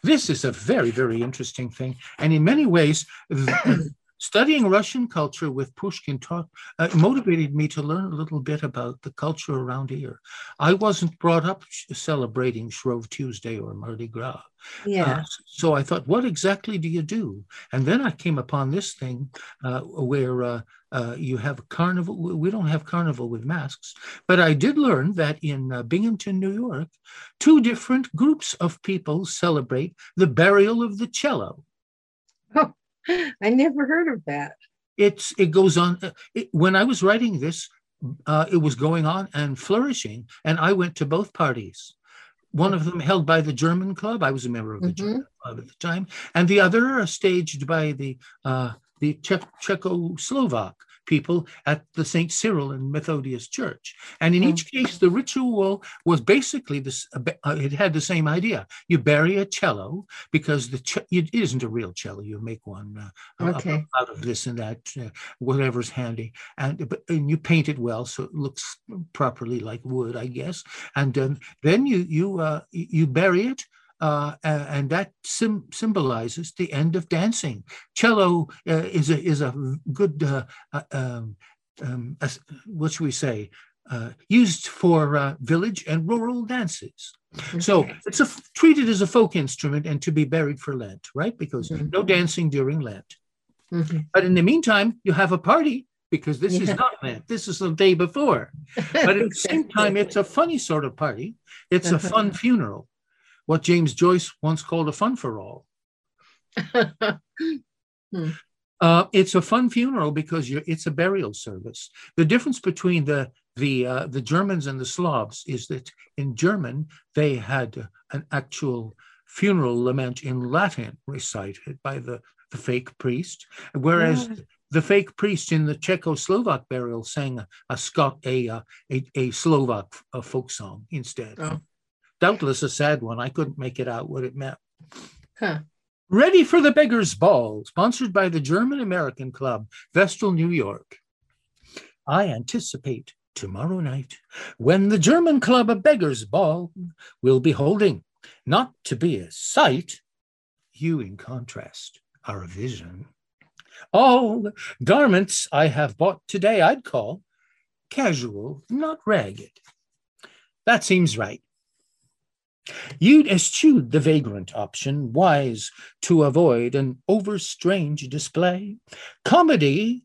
This is a very, very interesting thing. And in many ways, studying Russian culture with Pushkin taught, uh, motivated me to learn a little bit about the culture around here. I wasn't brought up celebrating Shrove Tuesday or Mardi Gras. Yeah. Uh, so I thought, what exactly do you do? And then I came upon this thing uh, where uh, uh, you have carnival. We don't have carnival with masks, but I did learn that in uh, Binghamton, New York, two different groups of people celebrate the burial of the cello. I never heard of that. It's it goes on. uh, It, when I was writing this, uh, it was going on and flourishing, and I went to both parties. One of them held by the German club. I was a member of the Mhm. German club at the time, and the other staged by the uh, the Czech, Czechoslovak people at the St. Cyril and Methodius Church. And in Mm. each case, the ritual was basically this. Uh, it had the same idea. You bury a cello because the ch- it isn't a real cello. You make one uh, uh, Okay. out of this and that, uh, whatever's handy, and but and you paint it well so it looks properly like wood, I guess. And um, then you you uh, you bury it. Uh, and that sim- symbolizes the end of dancing. Cello uh, is a is a good uh, uh, um, um, as- what should we say? Uh, used for uh, village and rural dances. So it's a, treated as a folk instrument and to be buried for Lent, right? Because Mhm. no dancing during Lent. Mhm. But in the meantime, you have a party because this is not Lent. This is the day before. But at the same *laughs* time, it's a funny sort of party. It's a Uh-huh. fun funeral. What James Joyce once called a fun for all. *laughs* Uh, it's a fun funeral because you're, it's a burial service. The difference between the the uh, the Germans and the Slavs is that in German they had an actual funeral lament in Latin recited by the, the fake priest, whereas Yeah. the fake priest in the Czechoslovak burial sang a, a Scot a, uh, a a Slovak uh folk song instead. Oh. Doubtless a sad one. I couldn't make it out what it meant. Huh. Ready for the Beggar's Ball, sponsored by the German American Club, Vestal, New York. I anticipate tomorrow night when the German Club A Beggar's Ball will be holding not to be a sight. You, in contrast, are a vision. All garments I have bought today I'd call casual, not ragged. That seems right. You'd eschewed the vagrant option, wise to avoid an overstrange display. Comedy,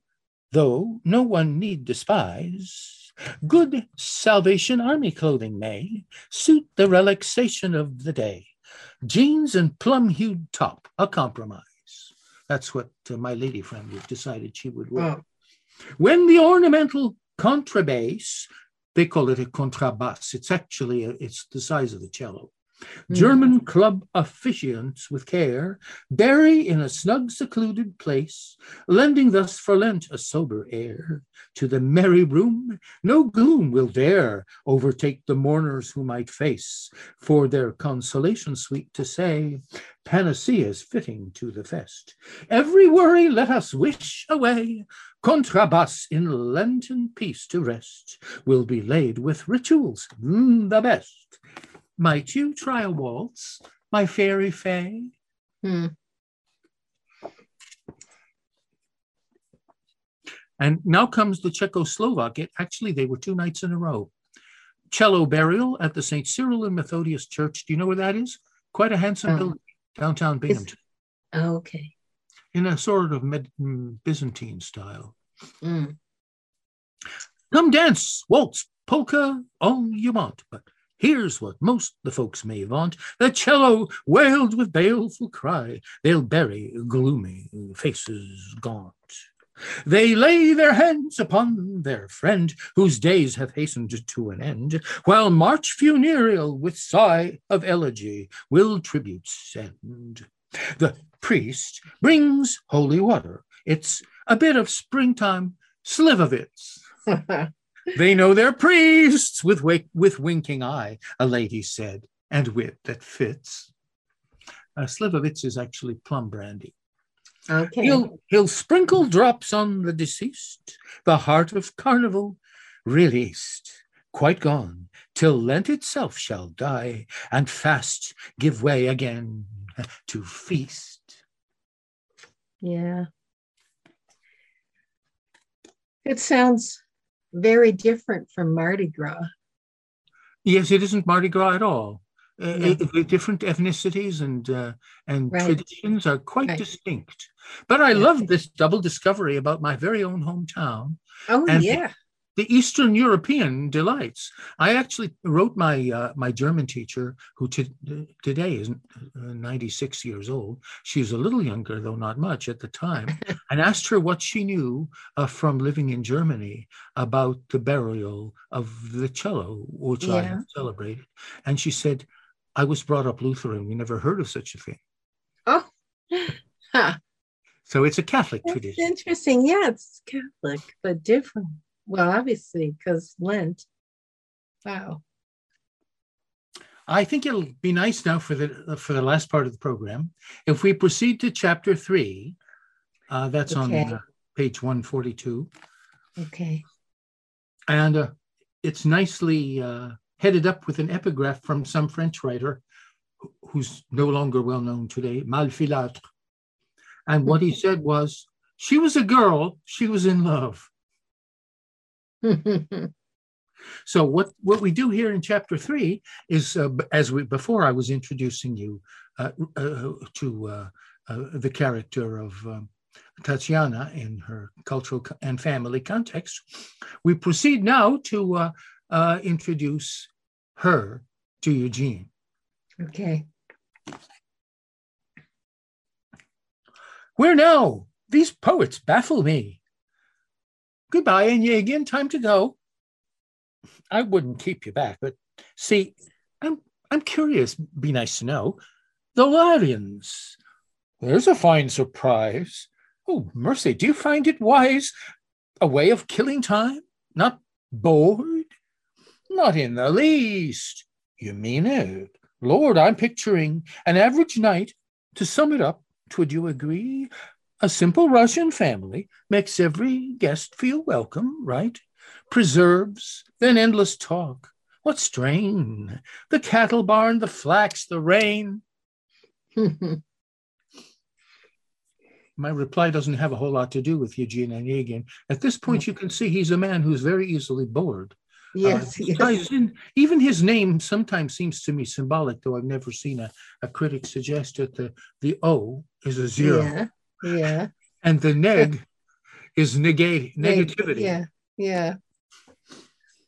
though no one need despise, good Salvation Army clothing may suit the relaxation of the day. Jeans and plum hued top, a compromise. That's what uh, my lady friend decided she would wear. Oh. When the ornamental contrabass they call it a contrabass. It's actually, a, it's the size of the cello. Mm. German club officiants with care bury in a snug, secluded place, lending thus for Lent a sober air. To the merry room, no gloom will dare overtake the mourners who might face, for their consolation sweet to say, panaceas fitting to the fest. Every worry let us wish away, contrabass in Lenten peace to rest, will be laid with rituals mm, the best. Might you try a waltz, my fairy fay? Hmm. And now comes the Czechoslovak. It, actually, they were two nights in a row. Cello burial at the St. Cyril and Methodius Church. Do you know where that is? Quite a handsome oh. building, downtown Binghamton. Oh, okay. In a sort of Med- mm, Byzantine style. Mm. Come dance, waltz, polka, all you want, but Here's what most the folks may vaunt the cello wailed with baleful cry. They'll bury gloomy faces gaunt. They lay their hands upon their friend, whose days have hastened to an end, while march funereal with sigh of elegy will tributes send. The priest brings holy water. It's a bit of springtime slivovitz. *laughs* They know their priests with, wake, with winking eye, a lady said, and wit that fits. Uh, Slivovitz is actually plum brandy. Okay. He'll, he'll sprinkle drops on the deceased, the heart of carnival released, quite gone, till Lent itself shall die, and fast give way again to feast. Yeah. It sounds very different from Mardi Gras. Yes, it isn't Mardi Gras at all. Uh, the different ethnicities and uh, and right. traditions are quite right. distinct. But I yeah. love this double discovery about my very own hometown. Oh and yeah, the Eastern European delights. I actually wrote my uh, my German teacher, who today is uh, 96 years old. She was a little younger, though not much at the time, *laughs* and asked her what she knew uh, from living in Germany about the burial of the cello, which yeah. I had celebrated. And she said, "I was brought up Lutheran. We never heard of such a thing." Oh. *laughs* Huh. So it's a Catholic That's tradition. Interesting. Yeah, it's Catholic, but different. Well, obviously, because Lent. Wow. I think it'll be nice now for the for the last part of the program if we proceed to chapter three. Uh, that's okay. on uh, page one forty two. Okay. And uh, it's nicely uh, headed up with an epigraph from some French writer who's no longer well known today, Malfilâtre. And what he said was, "She was a girl. She was in love." *laughs* so what what we do here in chapter three is uh, as we before I was introducing you uh, uh, to uh, uh, the character of um, Tatiana in her cultural and family context. We proceed now to uh, introduce her to Eugene. Okay. Where now? These poets baffle me. Goodbye, and yea again, Time to go. I wouldn't keep you back, but see, I'm I'm curious. Be nice to know. The Larins. There's a fine surprise. Oh, mercy, do you find it wise? A way of killing time? Not bored? Not in the least. You mean it? Lord, I'm picturing an average night. To sum it up, would you agree? A simple Russian family makes every guest feel welcome, right? Preserves, then endless talk. What strain? The cattle barn, the flax, the rain. *laughs* My reply doesn't have a whole lot to do with Eugene Onegin. At this point, you can see he's a man who's very easily bored. yes, Uh, yes. in- even his name sometimes seems to me symbolic, though I've never seen a, a critic suggest that the, the O is a zero Yeah, yeah. and the neg is negate negativity. Yeah, yeah.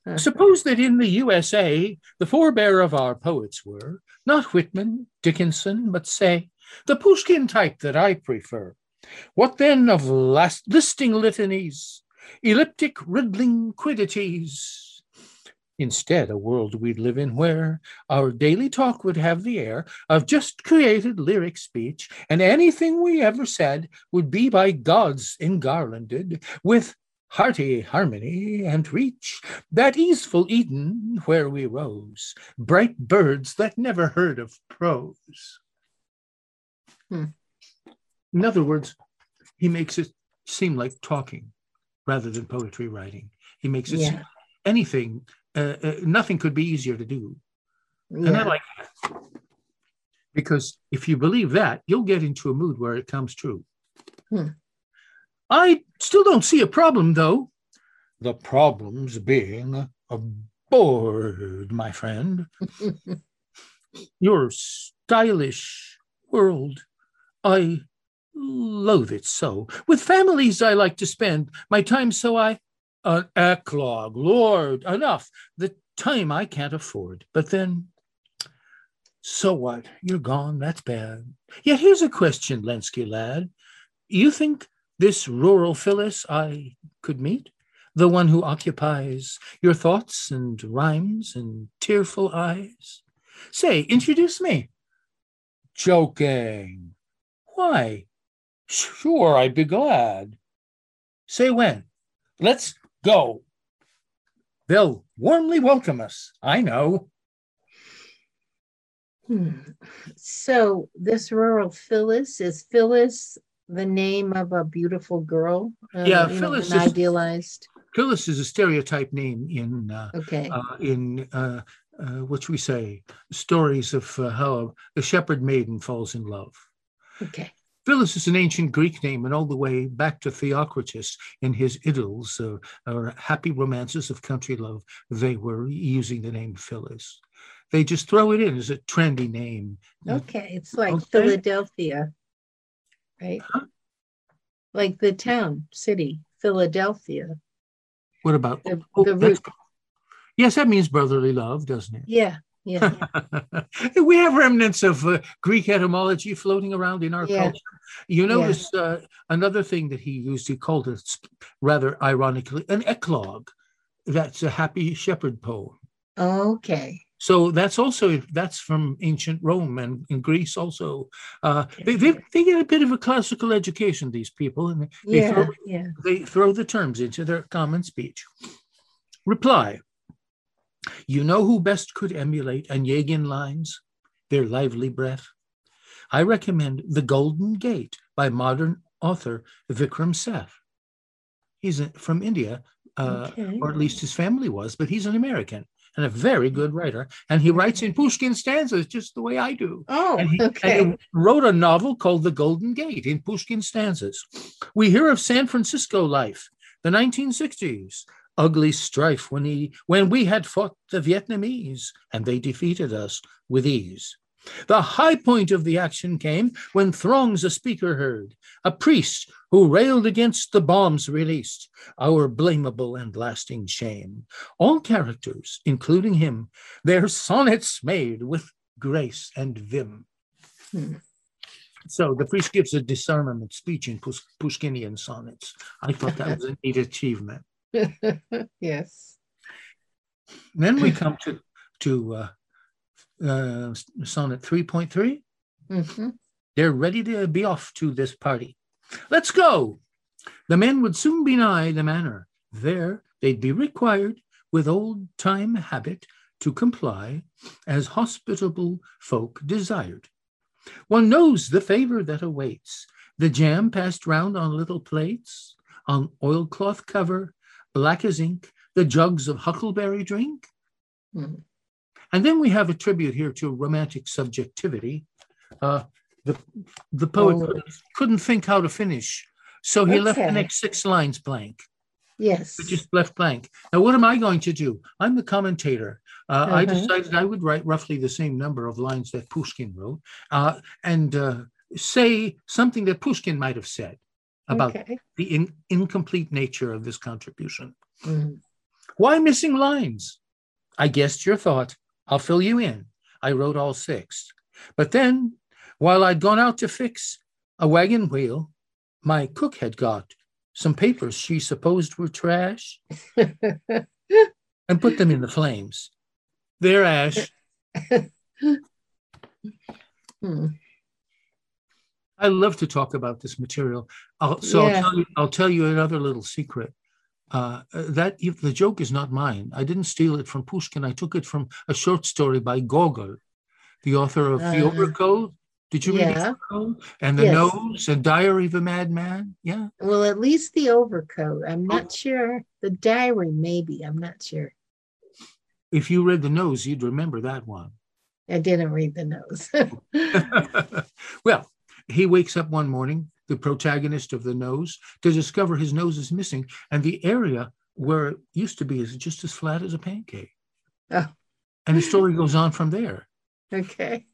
Uh-huh. Suppose that in the USA, the forebear of our poets were not Whitman, Dickinson, but say the Pushkin type that I prefer. What then of last listing litanies, elliptic riddling quiddities? Instead, a world we'd live in where our daily talk would have the air of just created lyric speech, and anything we ever said would be by gods engarlanded with hearty harmony and reach, that easeful Eden where we rose, bright birds that never heard of prose. Hmm. In other words, he makes it seem like talking rather than poetry writing. He makes it seem Yeah, anything, uh, uh, nothing could be easier to do. And I like that. Because if you believe that, you'll get into a mood where it comes true. Hmm. I still don't see a problem, though. The problems being a bored, my friend. *laughs* Your stylish world, I loathe it so. With families I like to spend my time, so I. An eclogue, Lord, enough. The time I can't afford. But then, so what? You're gone. That's bad. Yet here's a question, Lenski lad. You think this rural Phyllis I could meet? The one who occupies your thoughts and rhymes and tearful eyes? Say, introduce me. Joking. Why? Sure, I'd be glad. Say when. Let's go. They'll warmly welcome us. I know. Hmm. So this rural Phyllis is Phyllis the name of a beautiful girl? Uh, Yeah, know, Phyllis an is- idealized. Phyllis is a stereotype name in uh, Okay. uh, in uh, uh, what should we say stories of uh, how the shepherd maiden falls in love. okay. Phyllis is an ancient Greek name, and all the way back to Theocritus in his Idylls, uh, or happy romances of country love, they were using the name Phyllis. They just throw it in as a trendy name. Okay. It's like Okay. Philadelphia, right? Huh? Like the town, city, Philadelphia. What about? The, oh, the root. yes, that means brotherly love, doesn't it? Yeah. Yeah. *laughs* we have remnants of uh, Greek etymology floating around in our Yeah. culture. You Yeah. notice uh, another thing that he used, he called it rather ironically an eclogue. That's a happy shepherd poem. Okay. So that's also that's from ancient Rome and in Greece also. Uh, they, they they get a bit of a classical education. These people and they, they Yeah. throw Yeah. they throw the terms into their common speech. Reply. You know who best could emulate Onegin lines? Their lively breath. I recommend The Golden Gate by modern author Vikram Seth. He's from India, uh, Okay. or at least his family was, but he's an American and a very good writer. And he writes in Pushkin stanzas just the way I do. Oh, And he, okay. and he wrote a novel called The Golden Gate in Pushkin stanzas. We hear of San Francisco life, the 1960s, ugly strife when he when we had fought the Vietnamese and they defeated us with ease. The high point of the action came when throngs a speaker heard, a priest who railed against the bombs released, our blamable and lasting shame. All characters, including him, their sonnets made with grace and vim. Hmm. So the priest gives a disarmament speech in Pus- Pushkinian sonnets. I thought that was a neat achievement. *laughs* yes. Then we come to to uh, uh, sonnet 3.3. Mhm. They're ready to be off to this party. Let's go. The men would soon be nigh the manor. There they'd be required with old time habit to comply as hospitable folk desired. One knows the favor that awaits. The jam passed round on little plates, on oilcloth cover, black as ink, the jugs of huckleberry drink. Mhm. And then we have a tribute here to romantic subjectivity. Uh, the, the poet Oh. couldn't, couldn't think how to finish, so he left the next six lines blank. Yes. It just left blank. Now, what am I going to do? I'm the commentator. Uh, I Uh-huh. decided I would write roughly the same number of lines that Pushkin wrote uh, and uh, say something that Pushkin might have said about Okay. the in- incomplete nature of this contribution. Mhm. Why missing lines? I guessed your thought. I'll fill you in. I wrote all six. But then, while I'd gone out to fix a wagon wheel, my cook had got some papers she supposed were trash *laughs* and put them in the flames. They're ash. *laughs* Hmm. I love to talk about this material. I'll, so Yeah. I'll, tell you, I'll tell you another little secret. Uh, that if the joke is not mine. I didn't steal it from Pushkin. I took it from a short story by Gogol, the author of The Uh, Overcoat. Did you read The. Overcoat? And The Yes. Nose and Diary of a Madman? Yeah. Well, at least the overcoat. I'm not sure. The diary, maybe. I'm not sure. If you read The Nose, you'd remember that one. I didn't read the nose. *laughs* *laughs* well, he wakes up one morning, the protagonist of the nose, to discover his nose is missing, and the area where it used to be is just as flat as a pancake. Oh. And the story goes on from there. okay.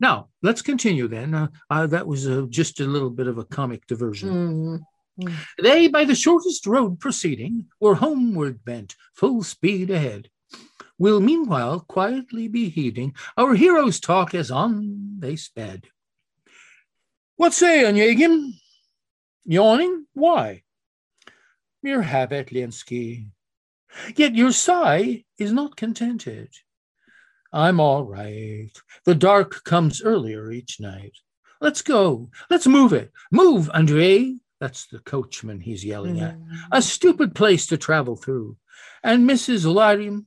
Now, let's continue then. Uh, uh, that was uh, just a little bit of a comic diversion. Mm. They, by the shortest road proceeding, were homeward bent, full speed ahead. We'll meanwhile quietly be heeding our heroes' talk as on they sped. What say, Onegin? Yawning? Why? Mere habit, Lenski. Yet your sigh is not contented. I'm all right. The dark comes earlier each night. Let's go. Let's move it. Move, Andre. That's the coachman he's yelling at. Mm. A stupid place to travel through. And Mrs. Larina,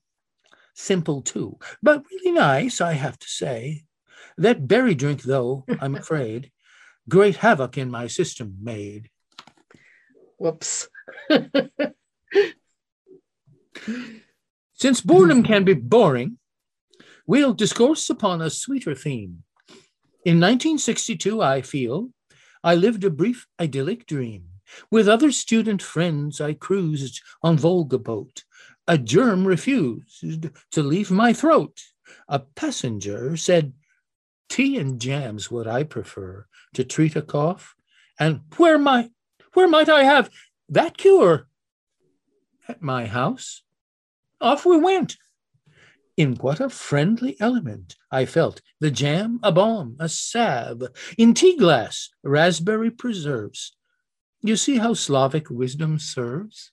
simple too, but really nice, I have to say. That berry drink, though, I'm afraid, great havoc in my system made. Whoops. *laughs* Since boredom can be boring, we'll discourse upon a sweeter theme. In 1962, I feel, I lived a brief idyllic dream. With other student friends, I cruised on Volga boat. A germ refused to leave my throat. A passenger said, Tea and jam's what I prefer to treat a cough. And where might, where might I have that cure? At my house. Off we went. In what a friendly element I felt the jam, a balm, a salve, in tea glass, raspberry preserves. You see how Slavic wisdom serves?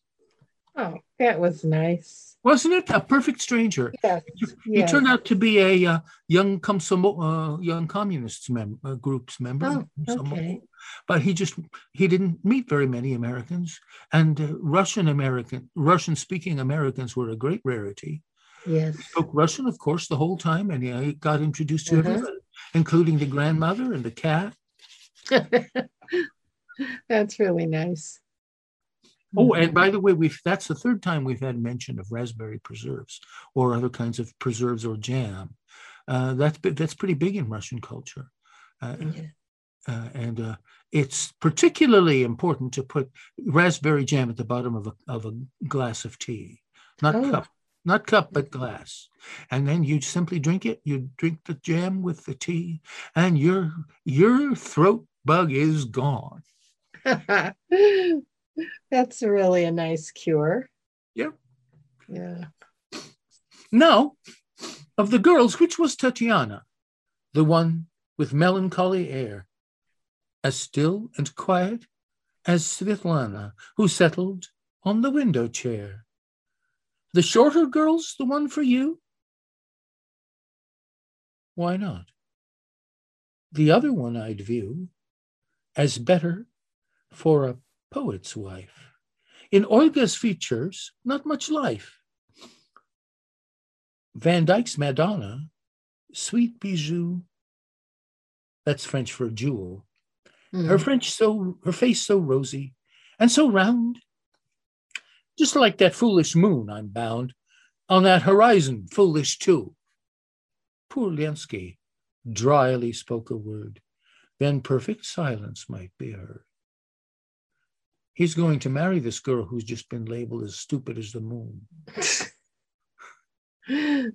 Oh, that was nice. Wasn't it a perfect stranger? Yes. He yes. turned out to be a uh, young Komsomo, uh, young communists mem- uh, groups member. Oh, okay. But he just he didn't meet very many Americans, and uh, Russian American Russian speaking Americans were a great rarity. Yes. He spoke Russian, of course, the whole time, and he got introduced to Mhm. everybody, including the grandmother and the cat. *laughs* That's really nice. Oh, and by the way, we've that's the third time we've had mention of raspberry preserves or other kinds of preserves or jam. Uh, that's that's pretty big in Russian culture, uh, Yeah. uh, and uh, it's particularly important to put raspberry jam at the bottom of a of a glass of tea, not Oh. cup, not cup, but glass, and then you simply drink it. You drink the jam with the tea, and your your throat bug is gone. *laughs* That's really a nice cure. Yep. Yeah. Now, of the girls, which was Tatiana, the one with melancholy air, as still and quiet as Svetlana, who settled on the window chair? The shorter girl's the one for you? Why not? The other one I'd view as better for a poet's wife. In Olga's features, not much life. Van Dyck's Madonna, sweet bijou. That's French for jewel. Her Mhm. French so her face so rosy and so round. Just like that foolish moon, I'm bound, on that horizon, foolish too. poor Lenski dryly spoke a word, then perfect silence might be heard. He's going to marry this girl who's just been labeled as stupid as the moon. *laughs*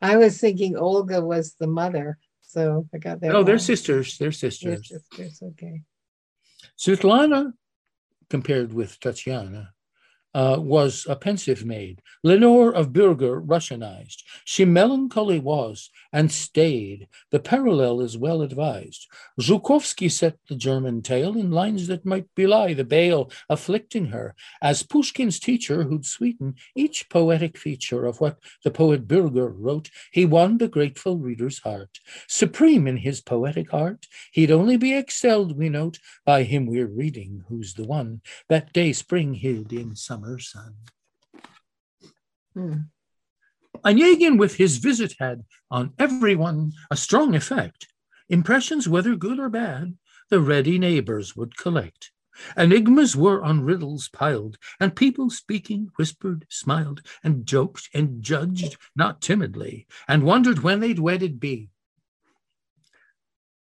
I was thinking Olga was the mother, so I got that. No, they're sisters. They're sisters. They're sisters. Okay. Svetlana, compared with Tatiana, uh, was a pensive maid. Lenore of Bürger Russianized. She melancholy was and stayed. The parallel is well advised. Zhukovsky set the German tale in lines that might belie the bale afflicting her, as Pushkin's teacher who'd sweeten each poetic feature of what the poet Bürger wrote, he won the grateful reader's heart. Supreme in his poetic art, he'd only be excelled, we note, by him we're reading, who's the one that day spring hid in summer summer sun. Hmm. Onegin, with his visit, had on everyone a strong effect. Impressions, whether good or bad, the ready neighbors would collect. Enigmas were on riddles piled, and people speaking whispered, smiled, and joked and judged not timidly, and wondered when they'd wedded be.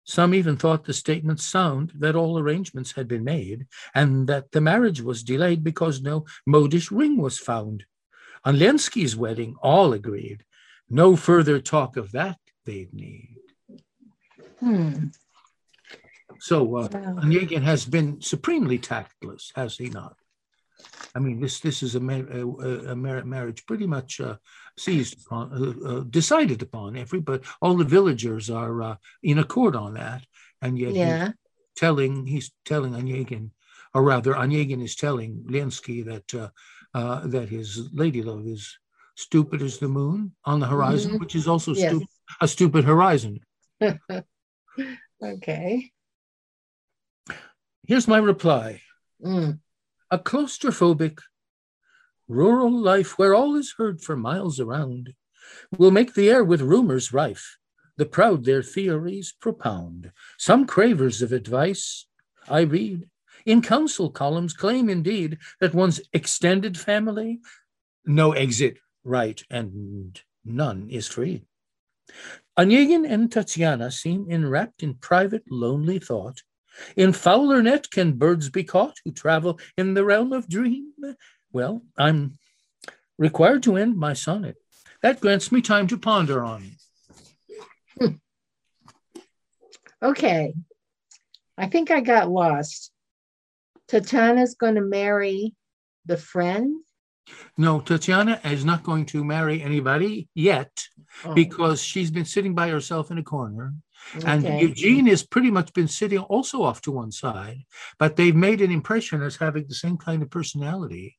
Some even thought the statement sound that all arrangements had been made and that the marriage was delayed because no modish ring was found. On Lenski's wedding, all agreed. No further talk of that they'd need. Hmm. So uh, wow. Onegin has been supremely tactless, has he not? I mean, this this is a, a, a marriage pretty much uh, seized upon, uh, uh, decided upon. Every but all the villagers are uh, in accord on that, and yet yeah. he's telling he's telling Onegin, or rather, Onegin is telling Lenski that uh, uh, that his lady love is stupid as the moon on the horizon, mm-hmm. which is also yes. stupid, a stupid horizon. *laughs* okay. Here's my reply. Mm. A claustrophobic rural life where all is heard for miles around will make the air with rumors rife. The proud their theories propound. Some cravers of advice I read in council columns claim indeed that one's extended family, no exit right and none is free. Onegin and Tatiana seem enwrapped in private, lonely thought. In fouler net can birds be caught who travel in the realm of dream? Well, I'm required to end my sonnet. That grants me time to ponder on. Hmm. *laughs* Okay. I think I got lost. Tatiana's going to marry the friend. No, Tatiana is not going to marry anybody yet oh. because she's been sitting by herself in a corner. Okay. And Eugene has pretty much been sitting also off to one side, but they've made an impression as having the same kind of personality.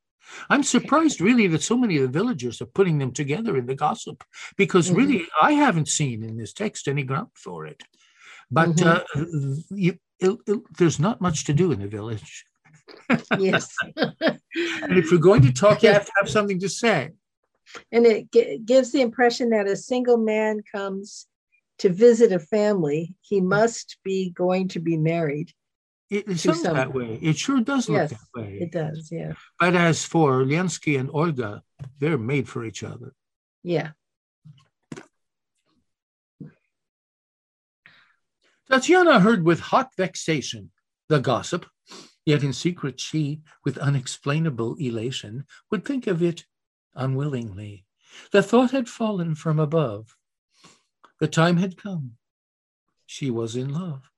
I'm surprised really that so many of the villagers are putting them together in the gossip because mm-hmm. really I haven't seen in this text any ground for it. But mm-hmm. uh, you, it, it, there's not much to do in the village. yes. *laughs* and if you're going to talk, you have to have something to say. And it g- gives the impression that a single man comes to visit a family, he hmm. must be going to be married. It, it sounds that way. It sure does look yes, that way. It does, yeah. But as for Lenski and Olga, they're made for each other. Yeah. Tatiana heard with hot vexation the gossip, yet in secret she, with unexplainable elation, would think of it unwillingly. The thought had fallen from above. The time had come. She was in love.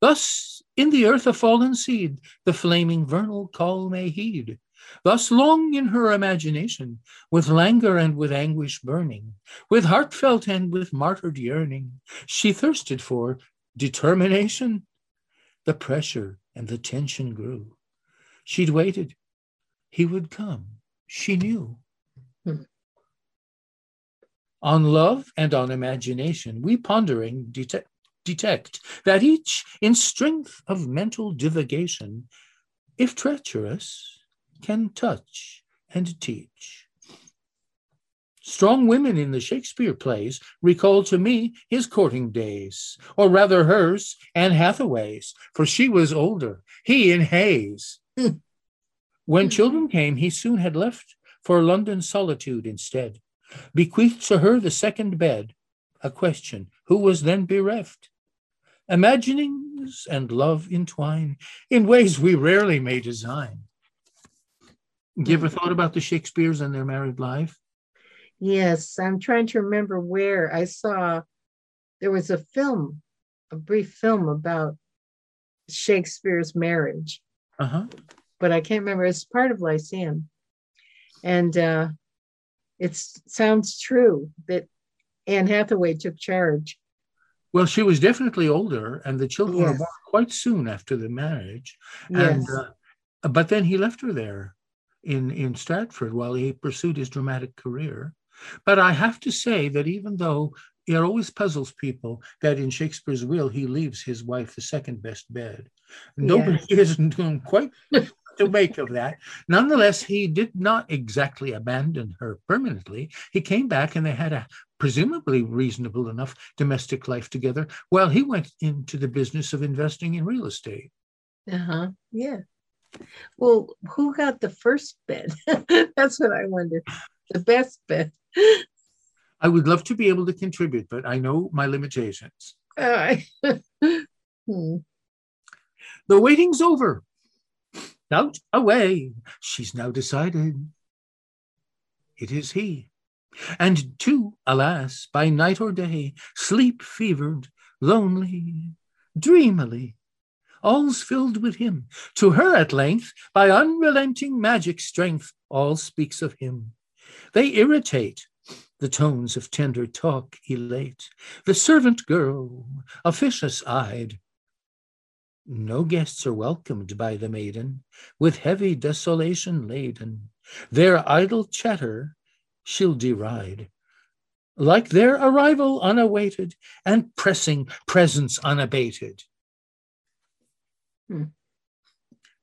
Thus in the earth a fallen seed, the flaming vernal call may heed. Thus long in her imagination, with languor and with anguish burning, with heartfelt and with martyred yearning, she thirsted for determination. The pressure and the tension grew. She'd waited. He would come. She knew. Hmm. On love and on imagination, we pondering detect detect that each, in strength of mental divagation, if treacherous, can touch and teach. Strong women in the Shakespeare plays recall to me his courting days, or rather hers, Anne Hathaway's, for she was older, he in Hayes. Hmm. when children came, he soon had left for London solitude instead, bequeathed to her the second bed, a question, who was then bereft? Imaginings and love entwine in ways we rarely may design. You ever thought about the Shakespeares and their married life? Yes, I'm trying to remember where I saw there was a film, a brief film about Shakespeare's marriage. Uh-huh. But I can't remember. It's part of Lyceum. And uh, it sounds true that Anne Hathaway took charge. Well, she was definitely older, and the children Yes. were born quite soon after the marriage. Yes. And uh, but then he left her there in in Stratford while he pursued his dramatic career. But I have to say that even though it always puzzles people that in Shakespeare's will he leaves his wife the second best bed, nobody *laughs* isn't doing quite to make of that. Nonetheless, he did not exactly abandon her permanently. He came back and they had a presumably reasonable enough domestic life together while he went into the business of investing in real estate. Uh-huh. Yeah. Well, who got the first bed? *laughs* That's what I wonder. The best bed. I would love to be able to contribute, but I know my limitations. Uh, *laughs* hmm. The waiting's over. Out, away. She's now decided. It is he. And two, alas, by night or day, sleep fevered, lonely, dreamily. All's filled with him. To her at length, by unrelenting magic strength, all speaks of him. They irritate, the tones of tender talk elate. The servant girl, officious eyed, no guests are welcomed by the maiden, with heavy desolation laden. Their idle chatter she'll deride. Like their arrival unawaited and pressing presence unabated. Hmm.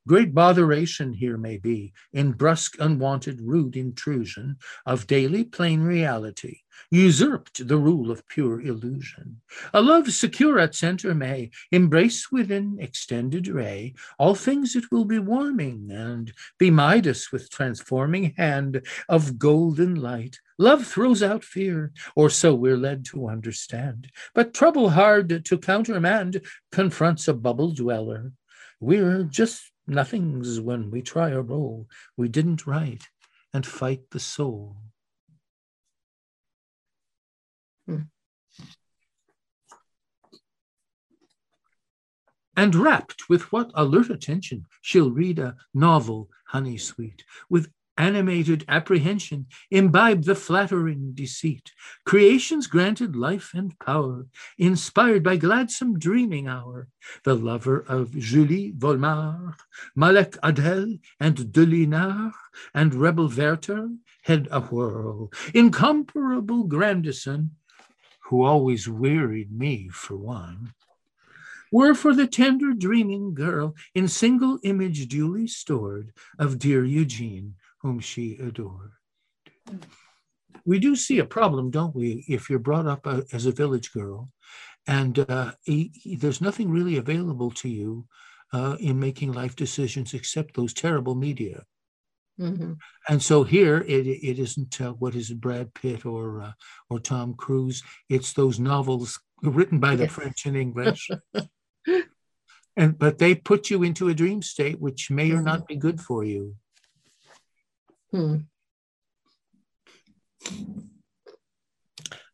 Great botheration here may be in brusque, unwanted, rude intrusion of daily plain reality, usurped the rule of pure illusion. A love secure at center may embrace within extended ray all things it will be warming and be Midas with transforming hand of golden light. Love throws out fear, or so we're led to understand. But trouble hard to countermand confronts a bubble dweller. We're just nothings when we try a role we didn't write and fight the soul. Hmm. And rapt with what alert attention she'll read a novel, honey sweet, with animated apprehension, imbibe the flattering deceit. Creation's granted life and power, inspired by gladsome dreaming hour. The lover of Julie Volmar, Malek Adel, and de Linar, and rebel Werther, head a whirl. Incomparable Grandison, who always wearied me for one were for the tender dreaming girl in single image duly stored of dear Eugene, whom she adored. We do see a problem, don't we, if you're brought up uh, as a village girl and uh, he- he- there's nothing really available to you uh, in making life decisions except those terrible media. Mhm. And so here it, it isn't uh, what is Brad Pitt or uh, or Tom Cruise. It's those novels written by the Yes. French and English. and but they put you into a dream state which may or not be good for you. Hmm.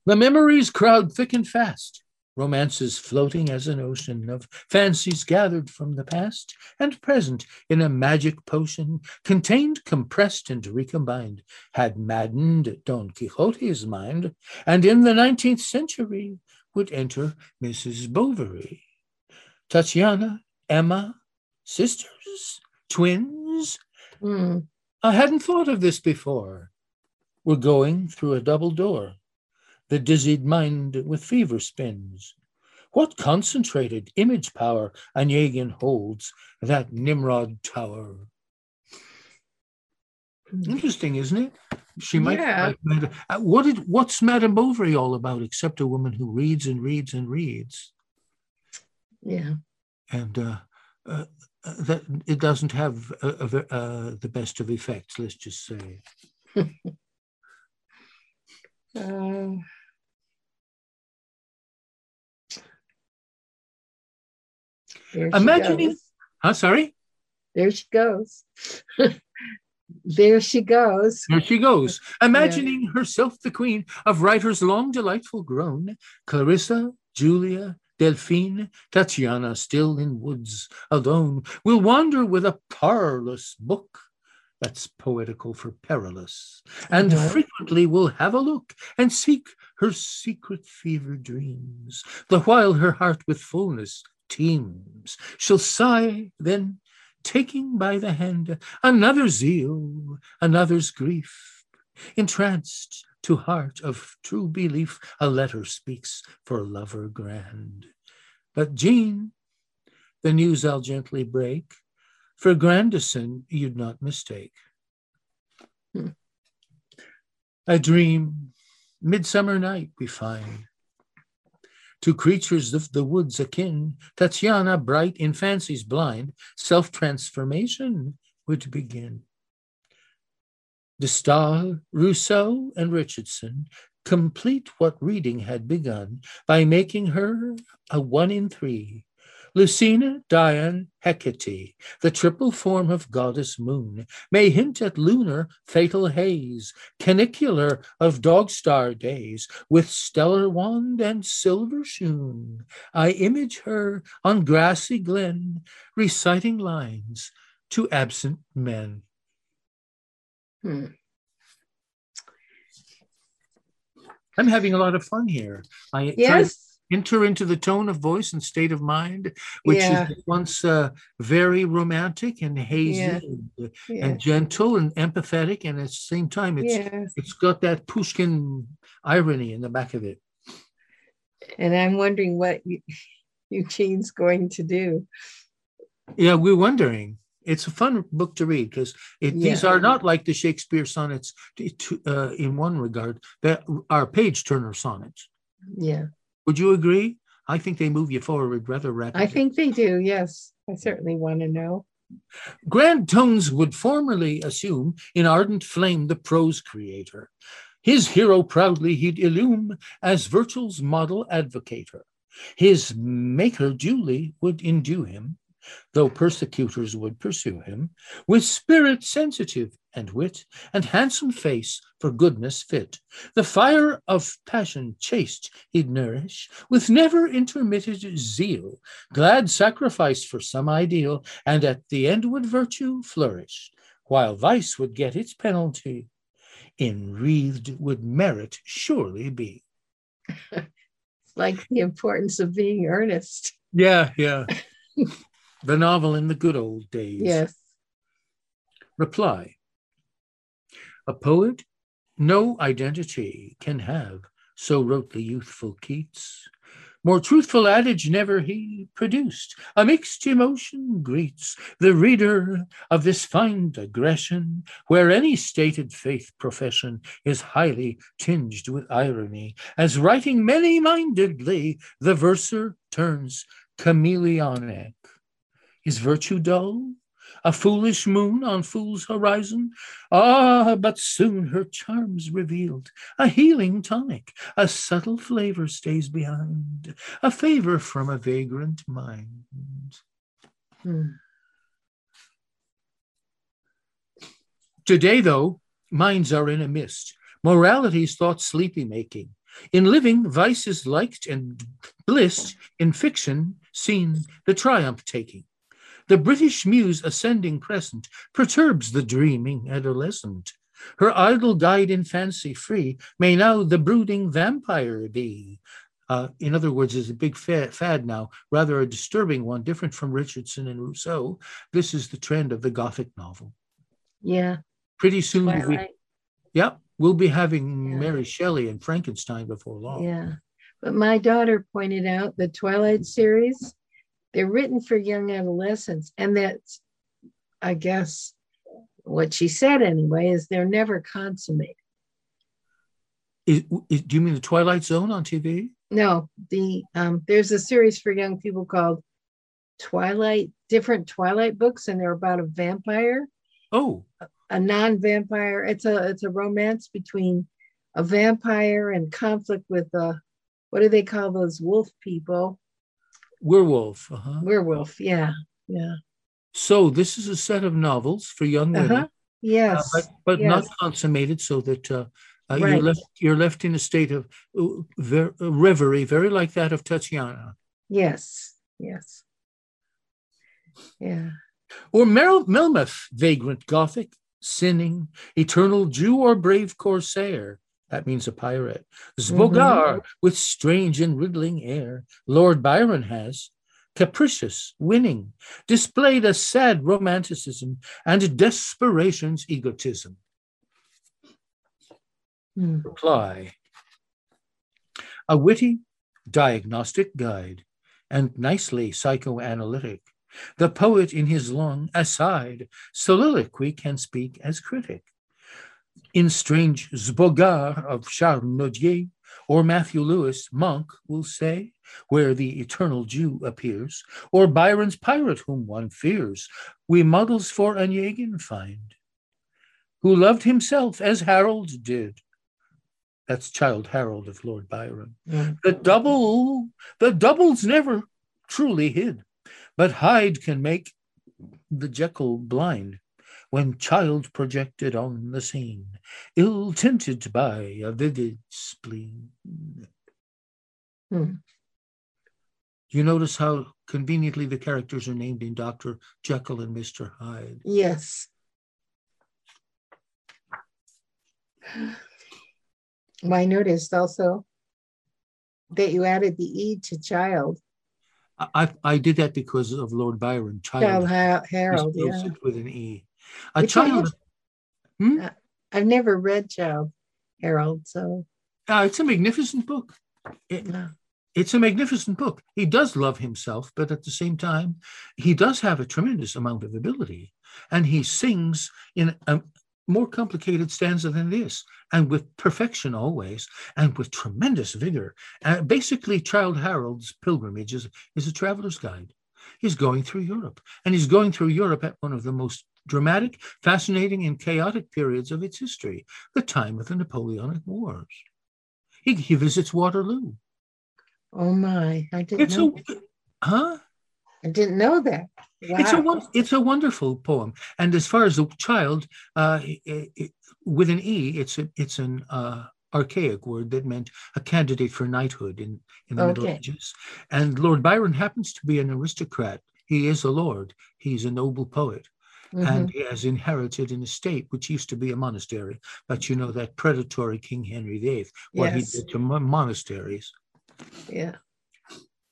The memories crowd thick and fast. Romances floating as an ocean of fancies gathered from the past and present in a magic potion, contained, compressed, and recombined, had maddened Don Quixote's mind, and in the 19th century would enter Mrs. Bovary. Tatiana, Emma, sisters, twins. Hmm. I hadn't thought of this before. We're going through a double door. The dizzied mind with fever spins. What concentrated image power Onegin holds, that Nimrod tower. Interesting, isn't it? She might. Yeah. like uh, what did? What's Madame Bovary all about? Except a woman who reads and reads and reads, Yeah. and uh, uh, that it doesn't have a, a, a, uh, the best of effects, let's just say. *laughs* uh, Imagine if, huh, sorry? *laughs* There she goes. there she goes. There she goes. Imagining yeah. herself the queen of writers long delightful grown, Clarissa, Julia, Delphine, Tatiana, still in woods alone, will wander with a parlous book. That's poetical for perilous, and frequently will have a look and seek her secret fever dreams, the while her heart with fullness teems. She'll sigh, then taking by the hand another zeal, another's grief, entranced to heart of true belief, a letter speaks for lover grand. But Jean, the news I'll gently break, for Grandison you'd not mistake. Hmm. A dream, midsummer night we find. To creatures of the woods akin, Tatiana, bright in fancies blind, self transformation would begin. De Stael, Rousseau, and Richardson complete what reading had begun by making her a one in three. Lucina, Dian, Hecate, the triple form of goddess moon, may hint at lunar fatal haze, canicular of dog star days, with stellar wand and silver shoon. I image her on grassy glen, reciting lines to absent men. Hmm. I'm having a lot of fun here. I Yes. enter into the tone of voice and state of mind, which Yeah. is once uh, very romantic and hazy Yeah. and, Yeah. and gentle and empathetic, and at the same time, it's yes. it's got that Pushkin irony in the back of it. And I'm wondering what *laughs* Eugene's going to do. Yeah, we're wondering. It's a fun book to read because these are not like the Shakespeare sonnets to, uh, in one regard that are page turner sonnets. Yeah. Would you agree? I think they move you forward rather rapidly. I think they do. Yes. I certainly want to know. Grand tones would formerly assume in ardent flame the prose creator. His hero proudly he'd illume as virtue's model advocator. His maker duly would endue him, though persecutors would pursue him, with spirit sensitive and wit, and handsome face for goodness fit. The fire of passion chaste he'd nourish, with never intermitted zeal, glad sacrifice for some ideal, and at the end would virtue flourish, while vice would get its penalty. Enwreathed would merit surely be. *laughs* Like the importance of being earnest. Yeah, yeah. *laughs* the novel in the good old days. Yes. Reply A poet no identity can have, so wrote the youthful Keats. More truthful adage never he produced. A mixed emotion greets the reader of this fine digression, where any stated faith profession is highly tinged with irony, as writing many mindedly, the verser turns chameleonic. Is virtue dull? A foolish moon on fool's horizon? Ah, but soon her charms revealed. A healing tonic, a subtle flavor stays behind, a favor from a vagrant mind. Hmm. Today, though, minds are in a mist. Morality's thought sleepy making. In living, vice is liked and blissed. In fiction, seen the triumph taking. The British muse ascending crescent perturbs the dreaming adolescent. Her idle guide in fancy free may now the brooding vampire be. Uh, in other words, is a big fa- fad now, rather a disturbing one, different from Richardson and Rousseau. This is the trend of the Gothic novel. Yeah. Pretty soon, we, Twilight. yep, we'll be having Yeah. Mary Shelley and Frankenstein before long. Yeah. But my daughter pointed out the Twilight series, they're written for young adolescents. And that's, I guess, what she said anyway, is they're never consummated. Is- is- do you mean the Twilight Zone on TV? No, the um, there's a series for young people called Twilight, different Twilight books, and they're about a vampire, Oh, a non-vampire. It's a it's a romance between a vampire and conflict with uh what do they call those wolf people? Werewolf. Uh-huh. Werewolf. Yeah. Yeah. So this is a set of novels for young women, Uh-huh. Yes. uh, but, but yes. not consummated, so that uh, uh, you're left you're left in a state of uh, ver- uh, reverie, very like that of Tatiana. Yes. Yes. Yeah. Or Mel- Melmoth, vagrant Gothic, sinning, eternal Jew or brave corsair. That means a pirate. Sbogar, with strange and riddling air. Lord Byron has, capricious, winning, displayed a sad romanticism and desperation's egotism. Hmm. Reply. A witty diagnostic guide and nicely psychoanalytic. The poet in his long aside soliloquy can speak as critic. In strange Sbogar of Charles Nodier or Matthew Lewis, Monk will say, where the eternal Jew appears, or Byron's pirate whom one fears, we models for Onegin find, who loved himself as Harold did. That's Childe Harold of Lord Byron. The double, the double's never truly hid, but Hyde can make the Jekyll blind when child projected on the scene, ill tinted by a vivid spleen. Hmm. You notice how conveniently the characters are named in Dr. Jekyll and Mr. Hyde. Yes. I noticed also that you added the E to child. I, I did that because of Lord Byron. Child Childe Harold, yeah. with an E. A Which child. Hmm? I've never read Childe Harold, so Uh, it's a magnificent book. It- it's a magnificent book. He does love himself, but at the same time, he does have a tremendous amount of ability. And he sings in a more complicated stanza than this, and with perfection always, and with tremendous vigor. Uh, basically, Childe Harold's pilgrimage is, is a traveler's guide. He's going through Europe, and he's going through Europe at one of the most dramatic, fascinating, and chaotic periods of its history, the time of the Napoleonic Wars. He, he visits Waterloo. Oh my, I didn't It's a know. huh? I didn't know that. Wow. It's a it's a wonderful poem. And as far as the child, uh, i- i- with an e, it's a, it's an uh, archaic word that meant a candidate for knighthood in in the Middle Ages. And Lord Byron happens to be an aristocrat. He is a lord. He's a noble poet, Mhm. and he has inherited an estate which used to be a monastery. But you know that predatory King Henry VIII, what Yes. he did to mon- monasteries. yeah.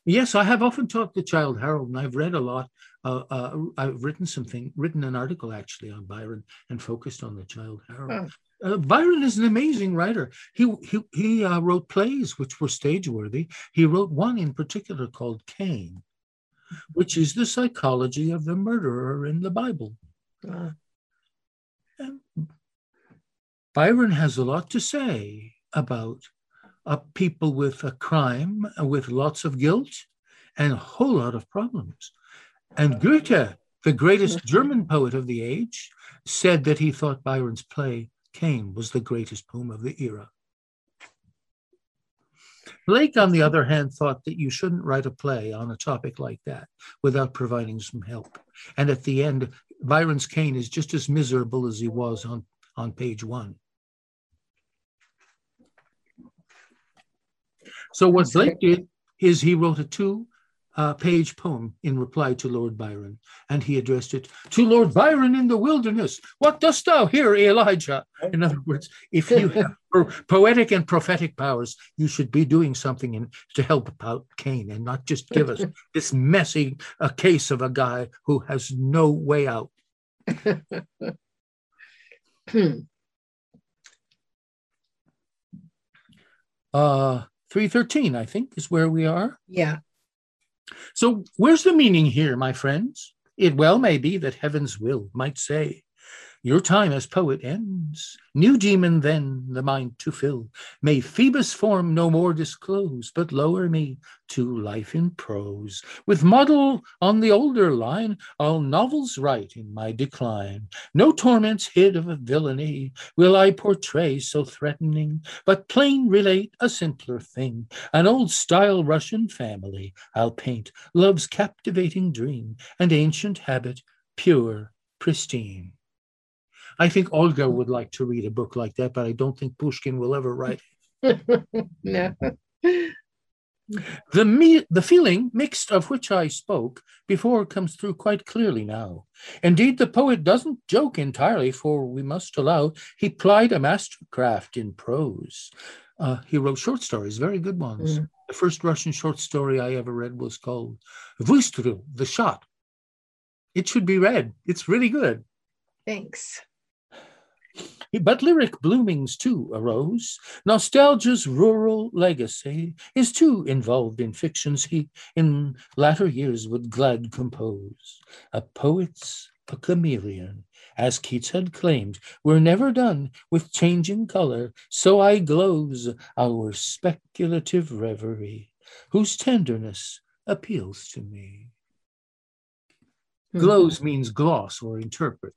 Yes, I have often talked to Childe Harold, and I've read a lot. Uh, uh, I've written something, written an article actually on Byron, and focused on the Childe Harold. Uh, Byron is an amazing writer. He he he uh, wrote plays which were stage worthy. He wrote one in particular called Cain, which is the psychology of the murderer in the Bible. Uh, Byron has a lot to say about uh, people with a crime, with lots of guilt, and a whole lot of problems. And Goethe, the greatest German poet of the age, said that he thought Byron's play Cain was the greatest poem of the era. Blake, on the other hand, thought that you shouldn't write a play on a topic like that without providing some help. And at the end, Byron's Cain is just as miserable as he was on, on page one. So what Blake did is he wrote a two uh, page poem in reply to Lord Byron, and he addressed it to Lord Byron in the wilderness. What dost thou here, Elijah? In other words, if you *laughs* have poetic and prophetic powers, you should be doing something in, to help out Cain and not just give us *laughs* this messy uh, case of a guy who has no way out. *clears throat* Uh, 313, I think, is where we are. yeah. So, where's the meaning here, my friends? It well may be that heaven's will might say, Your time as poet ends. New demon then the mind to fill. May Phoebus' form no more disclose, but lower me to life in prose. With model on the older line, I'll novels write in my decline. No torments hid of a villainy will I portray so threatening, but plain relate a simpler thing. An old style Russian family I'll paint, love's captivating dream, and ancient habit, pure, pristine. I think Olga would like to read a book like that, but I don't think Pushkin will ever write it. *laughs* no. The, me- the feeling mixed of which I spoke before comes through quite clearly now. Indeed, the poet doesn't joke entirely, for we must allow he plied a mastercraft in prose. Uh, he wrote short stories, very good ones. Mm. The first Russian short story I ever read was called Vystrel, The Shot. It should be read. It's really good. Thanks. But lyric bloomings too arose. Nostalgia's rural legacy is too involved in fictions he in latter years would glad compose. A poet's a chameleon, as Keats had claimed, we're never done with changing color, so I glows our speculative reverie, whose tenderness appeals to me. Mm-hmm. Glows means gloss or interpret.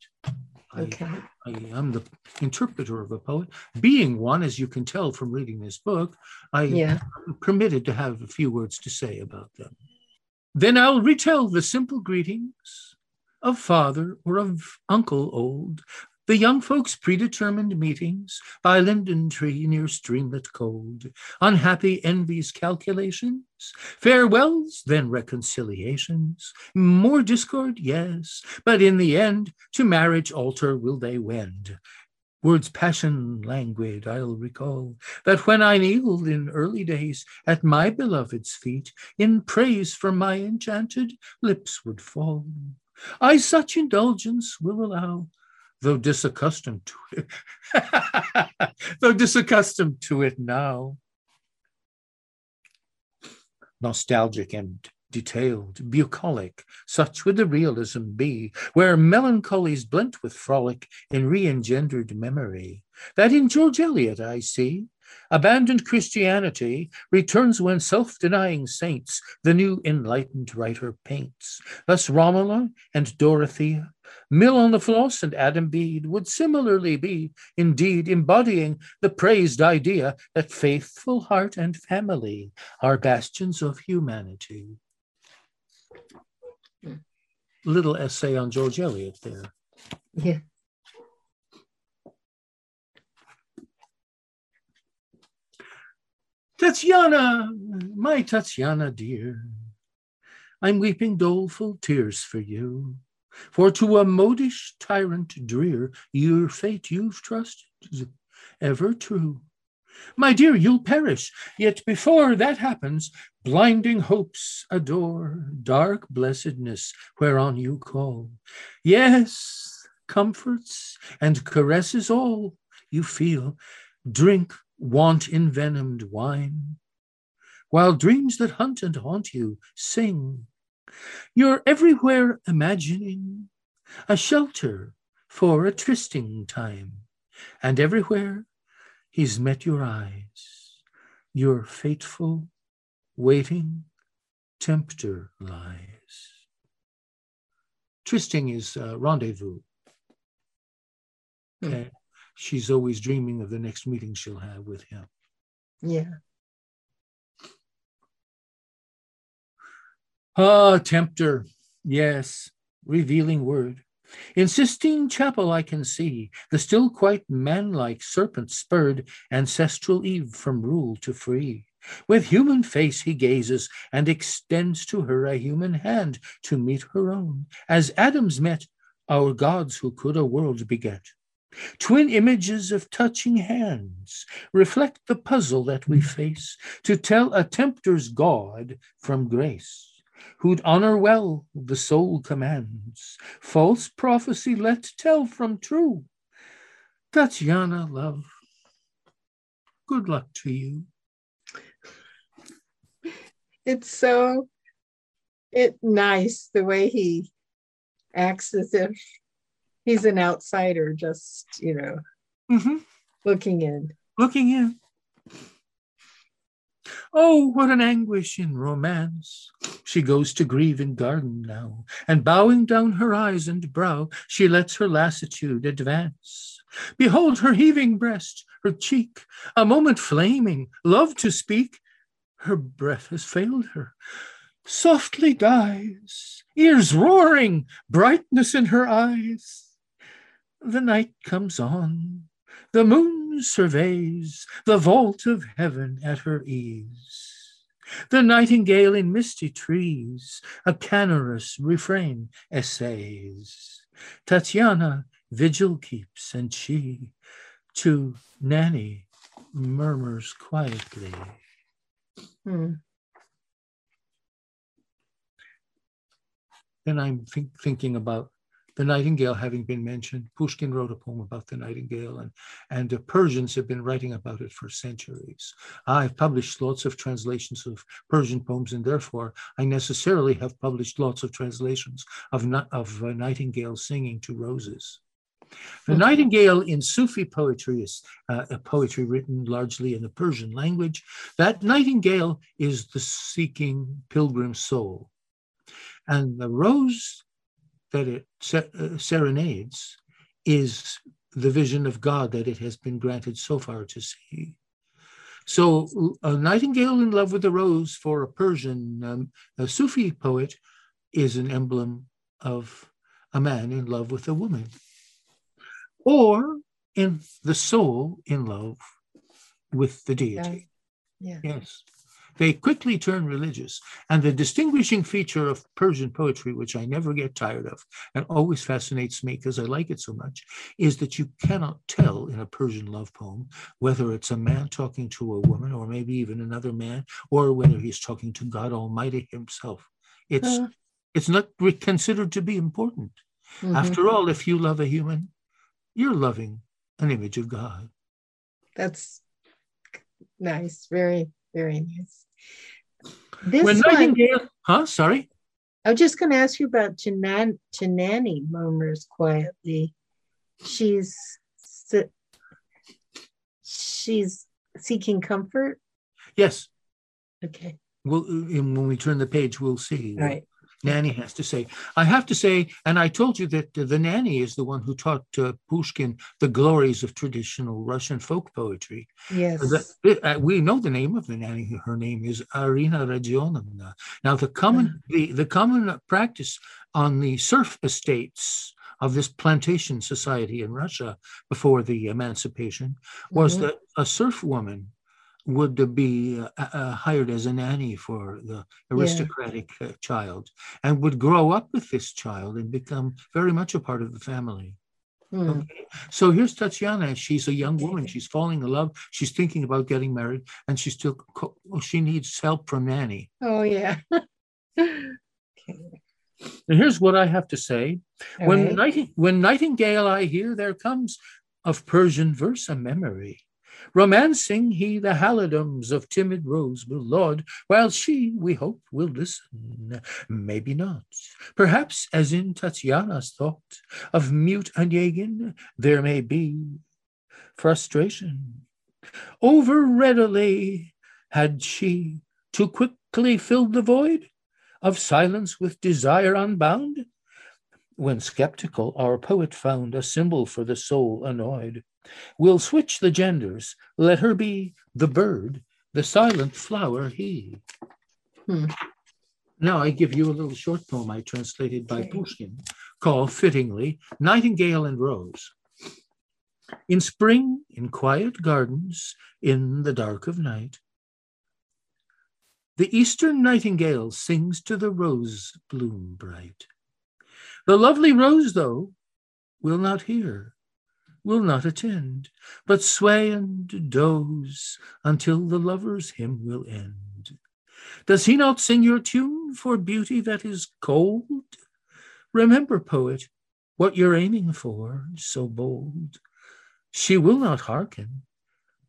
Okay. I, I am the interpreter of a poet. Being one, as you can tell from reading this book, I yeah. am permitted to have a few words to say about them. Then I'll retell the simple greetings of father or of uncle old, the young folks' predetermined meetings by linden tree near streamlet cold, unhappy envy's calculations, farewells, then reconciliations, more discord, yes, but in the end to marriage altar will they wend. Words passion languid, I'll recall that when I kneeled in early days at my beloved's feet, in praise from my enchanted lips would fall. I such indulgence will allow, though disaccustomed to it, *laughs* though disaccustomed to it now. Nostalgic and detailed, bucolic, such would the realism be, where melancholy's blent with frolic in re-engendered memory. That in George Eliot I see, Abandoned Christianity returns when self denying saints the new enlightened writer paints. Thus, Romola and Dorothea, Mill on the Floss and Adam Bede would similarly be, indeed, embodying the praised idea that faithful heart and family are bastions of humanity. Hmm. Little essay on George Eliot there. Yeah. Tatiana, my Tatiana dear, I'm weeping doleful tears for you. For to a modish tyrant drear, your fate you've trusted, ever true. My dear, you'll perish, yet before that happens, blinding hopes adore, dark blessedness whereon you call. Yes, comforts and caresses all you feel, drink want envenomed wine, while dreams that hunt and haunt you sing. You're everywhere imagining a shelter for a trysting time, and everywhere he's met your eyes. Your fateful, waiting tempter lies. Trysting is uh, rendezvous. Hmm. She's always dreaming of the next meeting she'll have with him. Yeah. Ah, tempter. Yes, revealing word. In Sistine Chapel, I can see the still quite manlike serpent spurred ancestral Eve from rule to free. With human face he gazes and extends to her a human hand to meet her own, as Adam's met our gods who could a world beget. Twin images of touching hands reflect the puzzle that we face to tell a tempter's God from grace, who'd honor well the soul commands. False prophecy let tell from true. Tatiana, love, good luck to you. It's so it nice the way he acts as if He's an outsider, just, you know, Mhm. looking in. looking in. Oh, what an anguish in romance! She goes to grieve in garden now, and bowing down her eyes and brow, she lets her lassitude advance. Behold her heaving breast, her cheek, a moment flaming, love to speak. Her breath has failed her. Softly dies, ears roaring, brightness in her eyes. The night comes on, the moon surveys the vault of heaven at her ease. The nightingale in misty trees a canorous refrain essays. Tatiana vigil keeps, and she to Nanny murmurs quietly. Hmm. Then I'm think, thinking about the nightingale having been mentioned. Pushkin wrote a poem about the nightingale, and, and the Persians have been writing about it for centuries. I've published lots of translations of Persian poems, and therefore I necessarily have published lots of translations of, of uh, nightingale singing to roses. The nightingale in Sufi poetry is uh, a poetry written largely in the Persian language. That nightingale is the seeking pilgrim soul. And the rose that it uh, serenades is the vision of God that it has been granted so far to see. So, a nightingale in love with a rose for a Persian um, a Sufi poet is an emblem of a man in love with a woman, or in the soul in love with the deity. Yeah. Yes. They quickly turn religious. And the distinguishing feature of Persian poetry, which I never get tired of and always fascinates me because I like it so much, is that you cannot tell in a Persian love poem whether it's a man talking to a woman or maybe even another man or whether he's talking to God Almighty himself. It's Uh, it's not considered to be important. mhm. After all, if you love a human, you're loving an image of God. That's nice. Very, very nice. This when one, Nightingale, huh? Sorry. I was just going to ask you about Janan, Janani murmurs quietly. She's she's seeking comfort. Yes. Okay. We'll, when we turn the page, we'll see. All what right. Nanny has to say. I have to say, and I told you that the nanny is the one who taught uh, Pushkin the glories of traditional Russian folk poetry. Yes. The- uh, we know the name of the nanny. Her name is Arina Rodionovna. Now, the common the, the common practice on the serf estates of this plantation society in Russia before the emancipation was Mhm. that a serf woman would be uh, uh, hired as a nanny for the aristocratic uh, child and would grow up with this child and become very much a part of the family. Hmm. Okay. So here's Tatiana. She's a young woman. *laughs* She's falling in love. She's thinking about getting married, and she still co- she needs help from nanny. Oh yeah. *laughs* okay. And here's what I have to say: All when right. nighting- when nightingale I hear, there comes of Persian verse a memory. Romancing he the halidums of timid rose will laud, while she, we hope, will listen. Maybe not. Perhaps, as in Tatiana's thought of mute Onegin, there may be frustration. Over readily had she too quickly filled the void of silence with desire unbound? When skeptical, our poet found a symbol for the soul annoyed. We'll switch the genders. Let her be the bird, the silent flower he. Hmm. Now I give you a little short poem I translated by Pushkin called fittingly Nightingale and Rose. In spring, in quiet gardens, in the dark of night, the eastern nightingale sings to the rose bloom bright. The lovely rose, though, will not hear, will not attend, but sway and doze until the lover's hymn will end. Does he not sing your tune for beauty that is cold? Remember, poet, what you're aiming for, so bold. She will not hearken,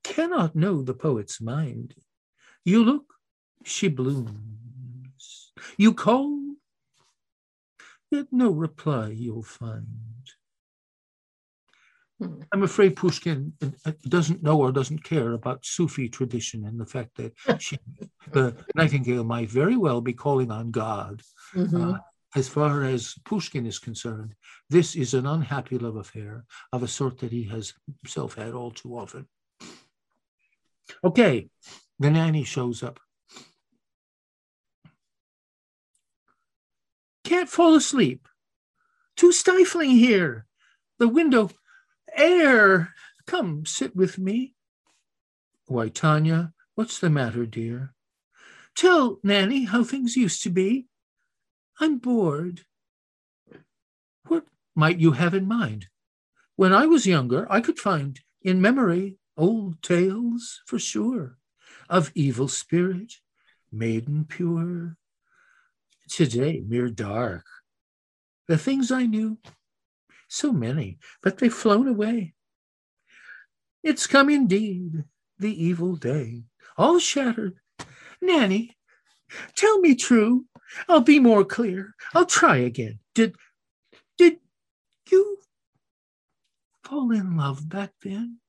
cannot know the poet's mind. You look, she blooms. You call, yet no reply you'll find. Hmm. I'm afraid Pushkin uh, uh, doesn't know or doesn't care about Sufi tradition and the fact that *laughs* she, the Nightingale might very well be calling on God. Mhm. Uh, as far as Pushkin is concerned, this is an unhappy love affair of a sort that he has himself had all too often. Okay, the nanny shows up. Can't fall asleep. Too stifling here. The window, air. Come, sit with me. Why, Tanya, what's the matter, dear? Tell Nanny how things used to be. I'm bored. What might you have in mind? When I was younger, I could find in memory old tales for sure of evil spirit, maiden pure. Today, mere dark. The things I knew, so many, but they've flown away. It's come indeed, the evil day, all shattered. Nanny, tell me true. I'll be more clear. I'll try again. Did did you fall in love back then?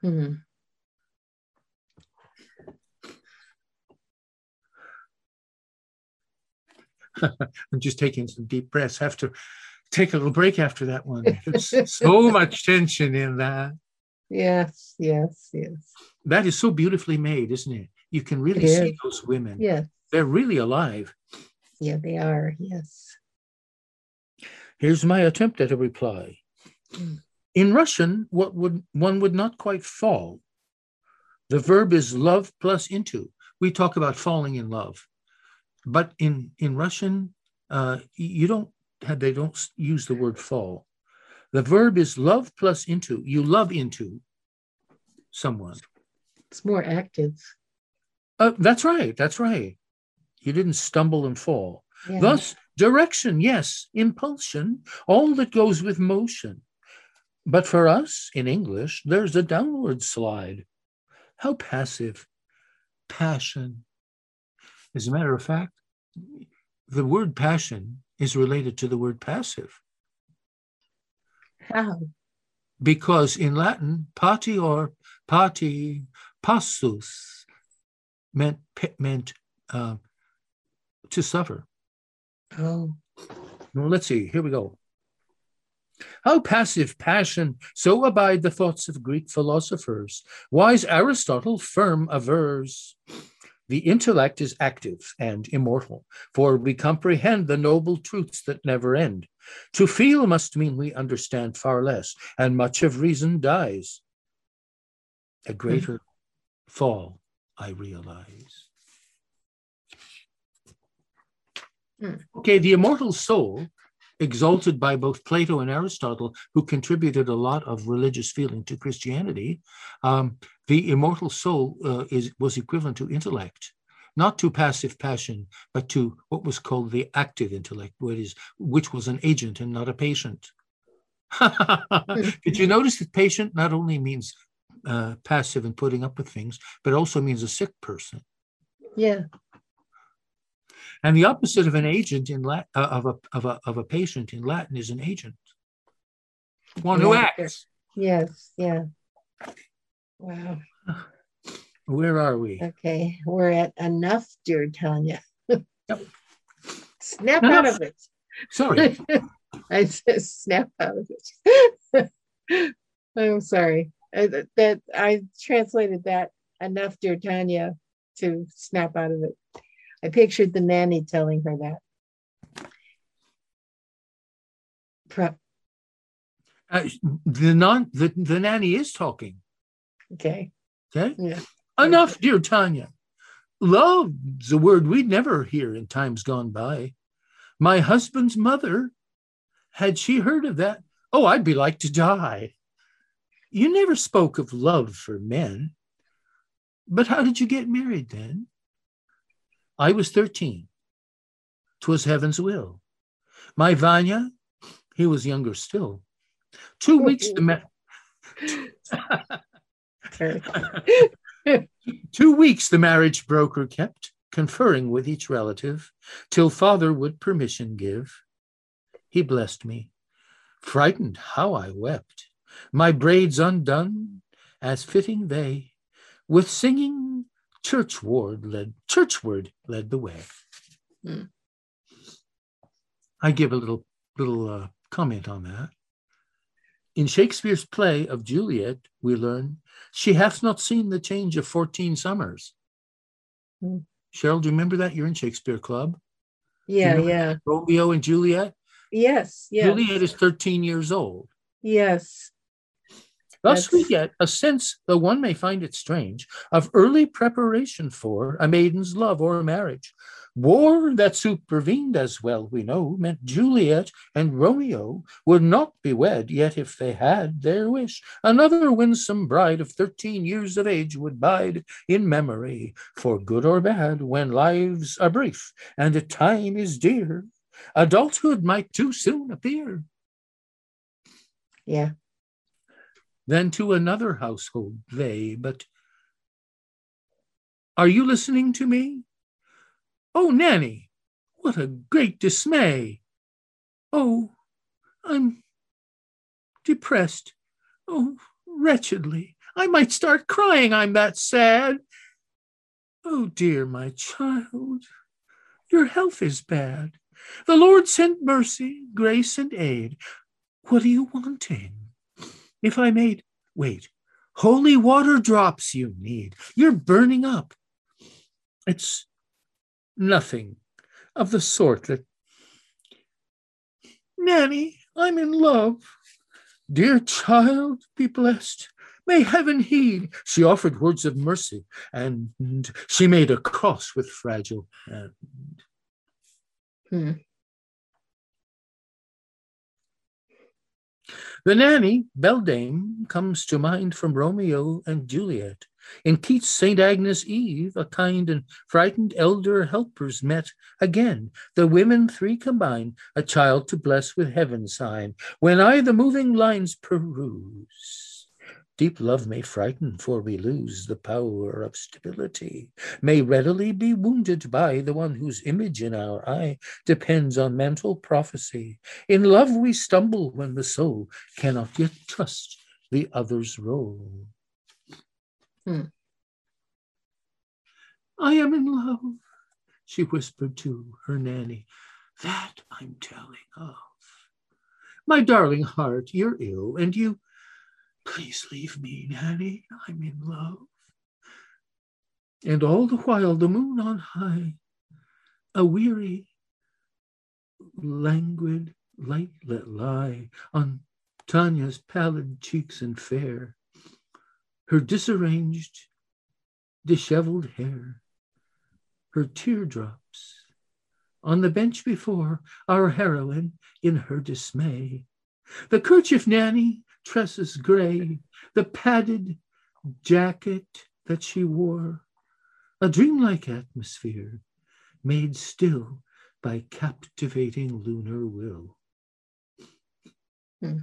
Hmm. *laughs* I'm just taking some deep breaths. Have to take a little break after that one. There's *laughs* so much tension in that. Yes, yes, yes. That is so beautifully made, isn't it? You can really It see is. those women. Yes, They're really alive. yeah, they are. Yes. Here's my attempt at a reply. Mm. In Russian, what would one would not quite fall. The verb is love plus into. We talk about falling in love, but in in Russian, uh, you don't they don't use the word fall. The verb is love plus into. You love into someone. It's more active. Uh, that's right. That's right. You didn't stumble and fall. Yeah. Thus, direction, yes, impulsion, all that goes with motion. But for us in English, there's a downward slide. How passive. Passion. As a matter of fact, the word passion is related to the word passive How? because in Latin, pati or pati passus meant, meant uh, to suffer. Oh, Well, let's see. Here we go. How passive passion, so abide the thoughts of Greek philosophers. Wise Aristotle firm avers. The intellect is active and immortal, for we comprehend the noble truths that never end. To feel must mean we understand far less, and much of reason dies. A greater fall, I realize. Hmm. Okay, the immortal soul, exalted by both Plato and Aristotle, who contributed a lot of religious feeling to Christianity, um, the immortal soul uh, is, was equivalent to intellect, not to passive passion, but to what was called the active intellect, which, is, which was an agent and not a patient. *laughs* Did you notice that patient not only means uh, passive and putting up with things, but also means a sick person? yeah. And the opposite of an agent in Lat- uh, of a of a of a patient in Latin is an agent, one who acts. Yes. Yeah. Wow. Where are we? Okay. We're at enough, dear Tanya. Snap Enough. out of it. Sorry, *laughs* I said snap out of it. *laughs* I'm sorry. I, that I translated that enough, dear Tanya, to snap out of it. I pictured the nanny telling her that. Pro- uh, the non the, the nanny is talking. okay. Okay, Yeah. enough, dear Tanya. Love's a word we'd never hear in times gone by. My husband's mother, had she heard of that, oh, I'd be like to die. You never spoke of love for men. But how did you get married then? I was 13. 'Twas heaven's will. My Vanya, he was younger still. Two *laughs* weeks to ma- *laughs* Two weeks the marriage broker kept, conferring with each relative, till father would permission give. He blessed me. Frightened, how I wept. My braids undone, as fitting they, with singing churchward led churchward led the way. Hmm. I give a little little uh, comment on that. In Shakespeare's play of Juliet, we learn she hath not seen the change of 14 summers. Hmm. Cheryl, do you remember that? You're in Shakespeare Club. Yeah, yeah. Romeo and Juliet. Yes, yes. Juliet is 13 years old. Yes. Thus, That's... we get a sense, though one may find it strange, of early preparation for a maiden's love or marriage. War that supervened, as well we know, meant Juliet and Romeo would not be wed, yet if they had their wish, another winsome bride of thirteen years of age would bide in memory, for good or bad, when lives are brief and the time is dear, adulthood might too soon appear. Yeah. Then to another household they, but are you listening to me? Oh, Nanny, what a great dismay! Oh, I'm depressed. Oh, wretchedly. I might start crying, I'm that sad. Oh, dear, my child, your health is bad. The Lord sent mercy, grace, and aid. What are you wanting? If I made, wait, holy water drops you need. You're burning up. It's nothing of the sort that. Nanny, I'm in love. Dear child, be blessed. May heaven heed. She offered words of mercy, and she made a cross with fragile hand. Hmm. The nanny, Beldame, comes to mind from Romeo and Juliet. In Keats' St. Agnes Eve, a kind and frightened elder helpers met again. The women three combine, a child to bless with heaven sign. When I the moving lines peruse, Deep love may frighten, for we lose the power of stability, may readily be wounded by the one whose image in our eye depends on mental prophecy. In love we stumble when the soul cannot yet trust the other's role. Hmm. I am in love, she whispered to her nanny. That I'm telling of. My darling heart, you're ill, and you Please leave me, Nanny. I'm in love. And all the while, the moon on high, a weary, languid light let lie on Tanya's pallid cheeks and fair, her disarranged, disheveled hair, her teardrops on the bench before our heroine in her dismay. The kerchief nanny tresses gray, the padded jacket that she wore, a dreamlike atmosphere made still by captivating lunar will. Hmm.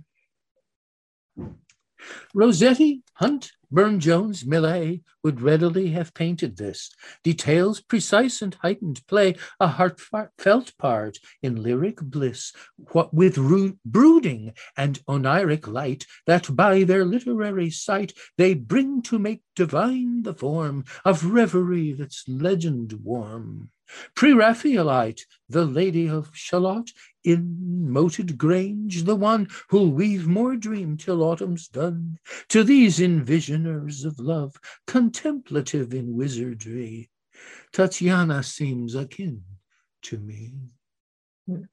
Rossetti, Hunt, Burne Jones, Millais would readily have painted this. Details precise and heightened play a heartfelt part in lyric bliss, what with brooding and oniric light that by their literary sight they bring to make divine the form of reverie that's legend warm. Pre-Raphaelite, the Lady of Shalott, in moated grange, the one who'll weave more dream till autumn's done. To these of love, contemplative in wizardry, Tatiana seems akin to me. Her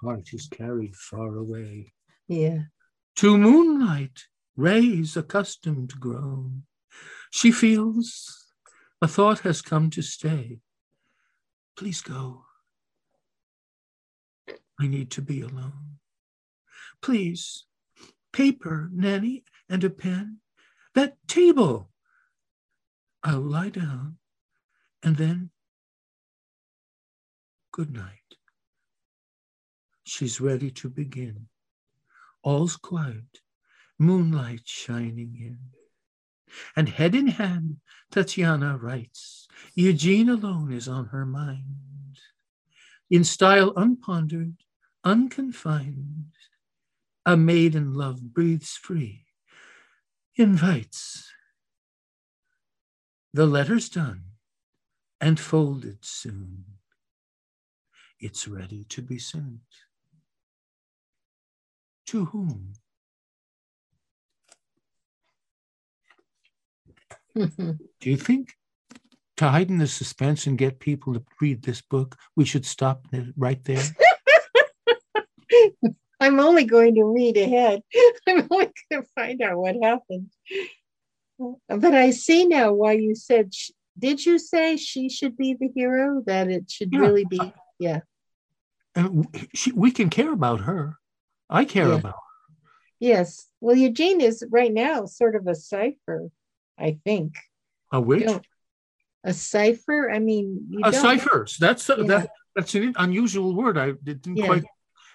heart is carried far away. Yeah. To moonlight, rays accustomed grown. She feels a thought has come to stay. Please go. I need to be alone. Please, paper, Nanny, and a pen. That table. I'll lie down and then good night. She's ready to begin. All's quiet, moonlight shining in. And head in hand, Tatiana writes, Eugene alone is on her mind. In style unpondered, unconfined, a maiden love breathes free, invites. The letter's done and folded soon. It's ready to be sent. To whom? *laughs* Do you think to heighten the suspense and get people to read this book, we should stop right there? *laughs* I'm only going to read ahead. *laughs* I'm only to find out what happened. But I see now why you said, did you say she should be the hero? That it should yeah. really be, yeah. And she, we can care about her. I care yeah. about her. Yes. Well, Eugene is right now sort of a cipher, I think. A which? A cipher? I mean, a cipher. That's a, yeah. that. That's an unusual word. I didn't quite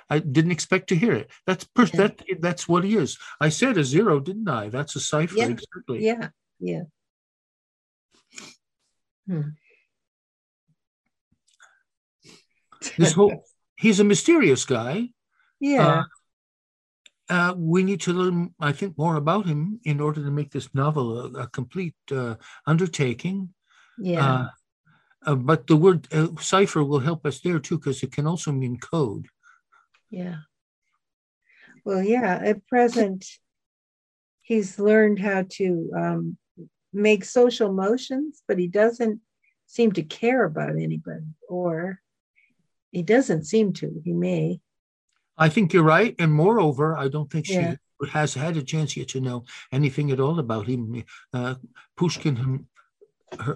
I didn't expect to hear it. That's per- yeah. that that's what he is. I said a zero, didn't I? That's a cipher. Yeah. Exactly. Yeah. Yeah. Hmm. This whole he's a mysterious guy. Yeah. Uh, uh, we need to learn, I think, more about him in order to make this novel a, a complete uh, undertaking. Yeah. Uh, uh, but the word uh, cipher will help us there too, because it can also mean code. Yeah. Well, yeah, at present, he's learned how to um, make social motions, but he doesn't seem to care about anybody, or he doesn't seem to. He may. I think you're right. And moreover, I don't think she yeah. has had a chance yet to know anything at all about him. Uh, Pushkin, her,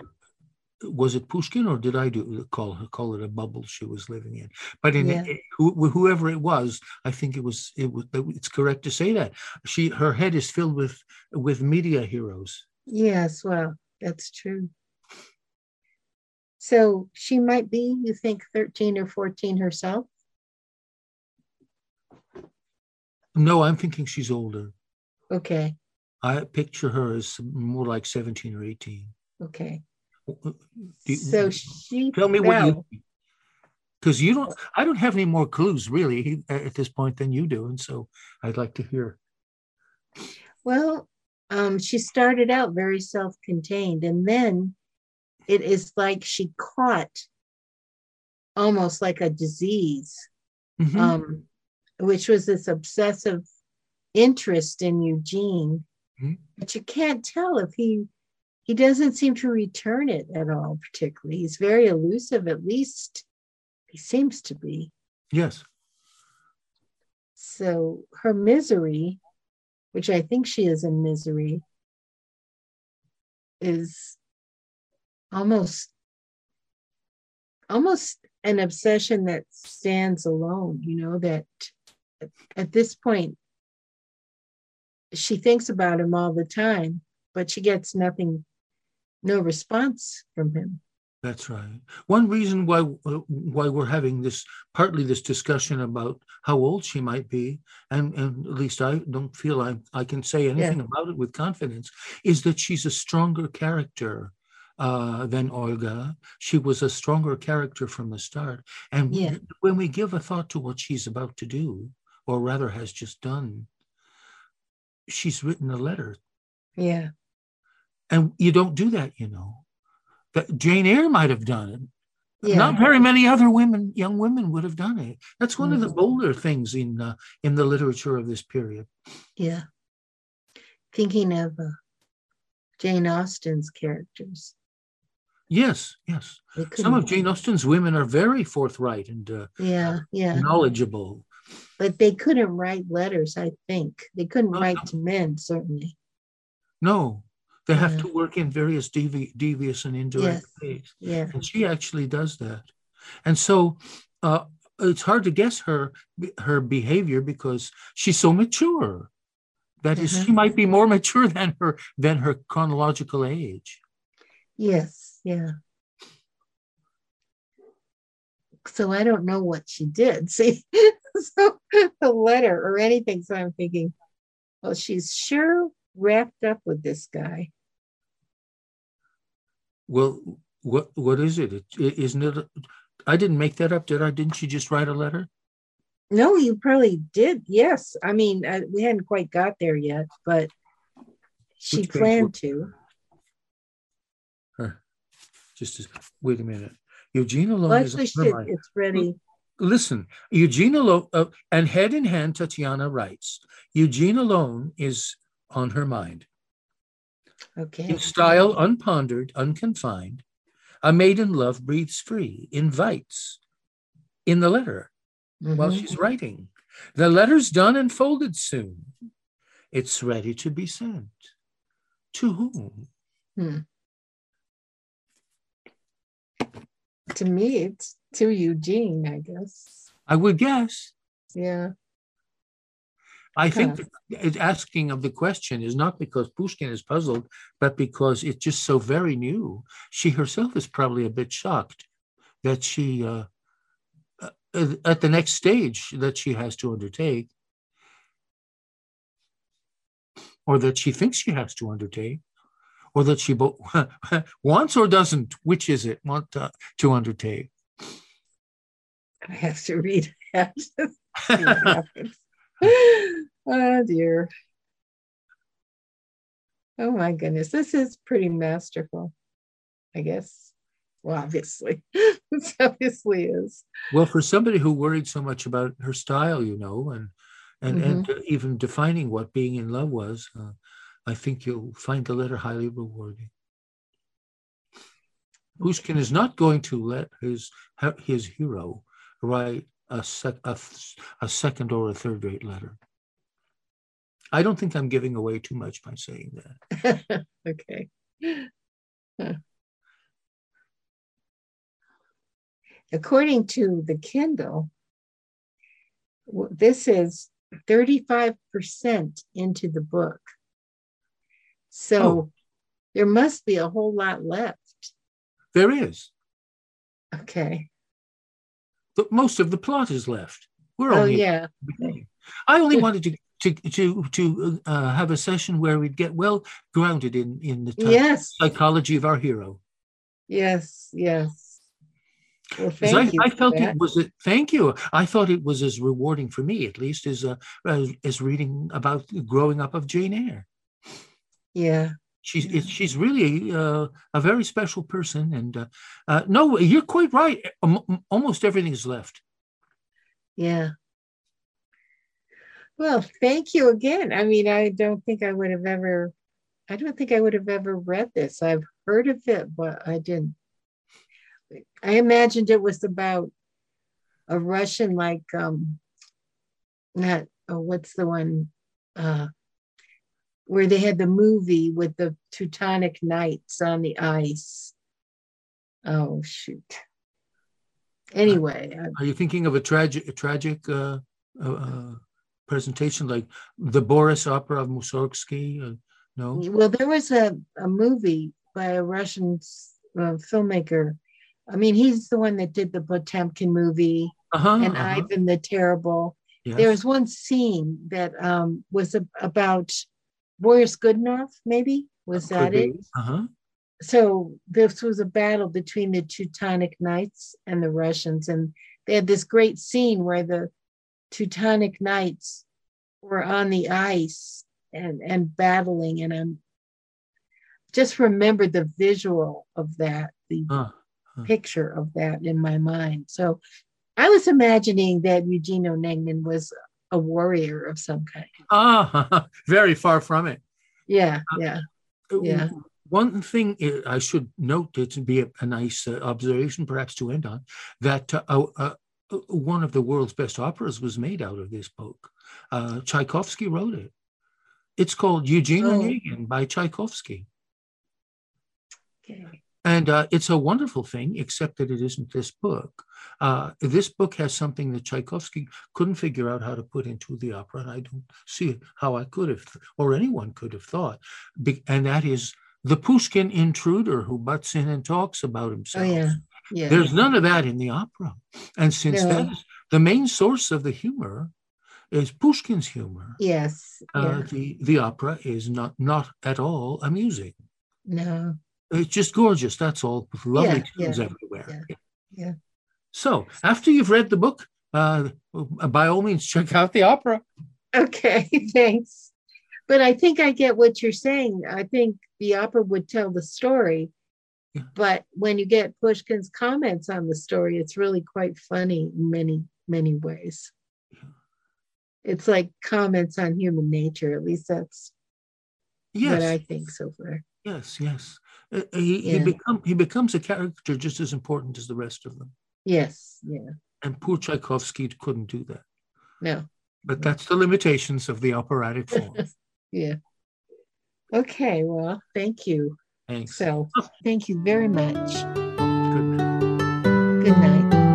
was it Pushkin or did I do call her call it a bubble she was living in? But in yeah. it, who, whoever it was, I think it was it was it's correct to say that she her head is filled with with media heroes. Yes, well, that's true. So she might be, you think, thirteen or fourteen herself. No, I'm thinking she's older. Okay. I picture her as more like 17 or 18. Okay. You, so she tell me what you because you don't i don't have any more clues really at this point than you do and so i'd like to hear. Well um, she started out very self-contained and then it is like she caught almost like a disease mm-hmm. um, which was this obsessive interest in eugene. Mm-hmm. but you can't tell if he he doesn't seem to return it at all, particularly. He's very elusive, at least he seems to be. Yes. So her misery, which I think she is in misery, is almost almost an obsession that stands alone, you know, that at this point she thinks about him all the time, but she gets nothing no response from him. That's right. One reason why why we're having this partly this discussion about how old she might be, and, and at least I don't feel I, I can say anything yeah. about it with confidence, is that she's a stronger character uh, than Olga. She was a stronger character from the start. And yeah. when we give a thought to what she's about to do, or rather has just done, she's written a letter. Yeah. And you don't do that, you know. That Jane Eyre might have done it. Yeah. Not very many other women, young women, would have done it. That's one mm-hmm. of the mm-hmm. bolder things in uh, in the literature of this period. Yeah, thinking of uh, Jane Austen's characters. Yes, yes. Some of Jane Austen's women are very forthright and uh, yeah, yeah, knowledgeable. But they couldn't write letters. I think they couldn't write no. to men. Certainly. No, they have to work in various devi- devious and indirect yes. ways. Yeah. And she actually does that. And so uh, it's hard to guess her her behavior because she's so mature. That is, mm-hmm. she might be more *laughs* mature than her than her chronological age. Yes, yeah. So I don't know what she did. *laughs* See, so the letter or anything. So I'm thinking, well, she's sure wrapped up with this guy. Well, what what is it? it isn't it? I didn't make that up, did I? Didn't she just write a letter? No, you probably did. Yes. I mean, uh, we hadn't quite got there yet, but she Which planned to. Just as, wait a minute. Eugene alone Well, actually, it's ready. Listen, Eugene alone, uh, and head in hand, Tatiana writes. Eugene alone is on her mind. Okay. In style unpondered, unconfined, a maiden love breathes free, invites in the letter while Mhm. she's writing. The letter's done and folded soon. It's ready to be sent. To whom? To me, it's to Eugene, I guess. I would guess. Yeah. I think asking of the question is not because Pushkin is puzzled, but because it's just so very new. She herself is probably a bit shocked that she, uh, uh, at the next stage that she has to undertake, or that she thinks she has to undertake, or that she bo- *laughs* wants or doesn't, which is it, want to, to undertake? I have to read *laughs* *laughs* that. See what happens. oh dear. Oh my goodness. This is pretty masterful, I guess. Well, obviously. *laughs* this obviously is. Well, for somebody who worried so much about her style, you know, and and and uh, even defining what being in love was, uh, I think you'll find the letter highly rewarding. Pushkin is not going to let his his hero write a, sec, a, a second or a third rate letter. I don't think I'm giving away too much by saying that. *laughs* okay. Huh. According to the Kindle, this is 35% into the book. So Oh. there must be a whole lot left. There is, Okay. but most of the plot is left. We're Oh, only yeah. beginning. I only *laughs* wanted to to to to uh, have a session where we'd get well grounded in in the Yes. psychology of our hero. Yes. Yes. Well, I, you. I felt it was. A, thank you. I thought it was as rewarding for me, at least, as uh, as, as reading about growing up of Jane Eyre. Yeah. She's Yeah. she's really uh, a very special person, and uh, uh, no, you're quite right. Am- almost everything is left. Yeah. Well, thank you again. I mean, I don't think I would have ever, I don't think I would have ever read this. I've heard of it, but I didn't. I imagined it was about a Russian, like, um, not, oh, what's the one, uh, where they had the movie with the Teutonic Knights on the ice. Oh, shoot. Anyway, Are you thinking of a tragic a tragic uh, uh, uh, presentation like the Boris opera of Mussorgsky? Uh, no. Well, there was a, a movie by a Russian uh, filmmaker. I mean, he's the one that did the Potemkin movie Uh-huh, and uh-huh, Ivan the Terrible. yes. There was one scene that um, was a, about Boris Godunov, maybe? Was Could that it? Uh-huh. So this was a battle between the Teutonic Knights and the Russians. And they had this great scene where the Teutonic Knights were on the ice and, and battling. And I'm just remembered the visual of that, the Uh, picture of that in my mind. So I was imagining that Eugene Onegin was a warrior of some kind. ah, *laughs* very far from it. Yeah, yeah. Yeah. One thing i- should note, it would be a, nice uh, observation, perhaps to end on, that uh, uh, uh, one of the world's best operas was made out of this book. Uh, Tchaikovsky wrote it. It's called Eugene Oh. Onegin by Tchaikovsky. Okay. And uh, it's a wonderful thing, except that it isn't this book. Uh, this book has something that Tchaikovsky couldn't figure out how to put into the opera, and I don't see how I could have, or anyone could have thought. And that is the Pushkin intruder who butts in and talks about Oh, himself. yeah. Yeah. There's none of that in the opera. And since No. that is the main source of the humor is Pushkin's humor, yes. uh, Yeah. the, the opera is not, not at all amusing. No. It's just gorgeous. That's all. With lovely Yeah, tunes everywhere. yeah, yeah. So after you've read the book, uh, by all means, check out the opera. Okay, *laughs* thanks. But I think I get what you're saying. I think the opera would tell the story. Yeah. But when you get Pushkin's comments on the story, it's really quite funny in many, many ways. It's like comments on human nature. At least that's Yes. what I think so far. Yes, yes. Uh, he, he become he becomes a character just as important as the rest of them. Yes, yeah, And poor Tchaikovsky couldn't do that. no, But that's the limitations of the operatic form. *laughs* yeah. Okay, well, thank you. Thanks. So, thank you very much. Good night. Good night.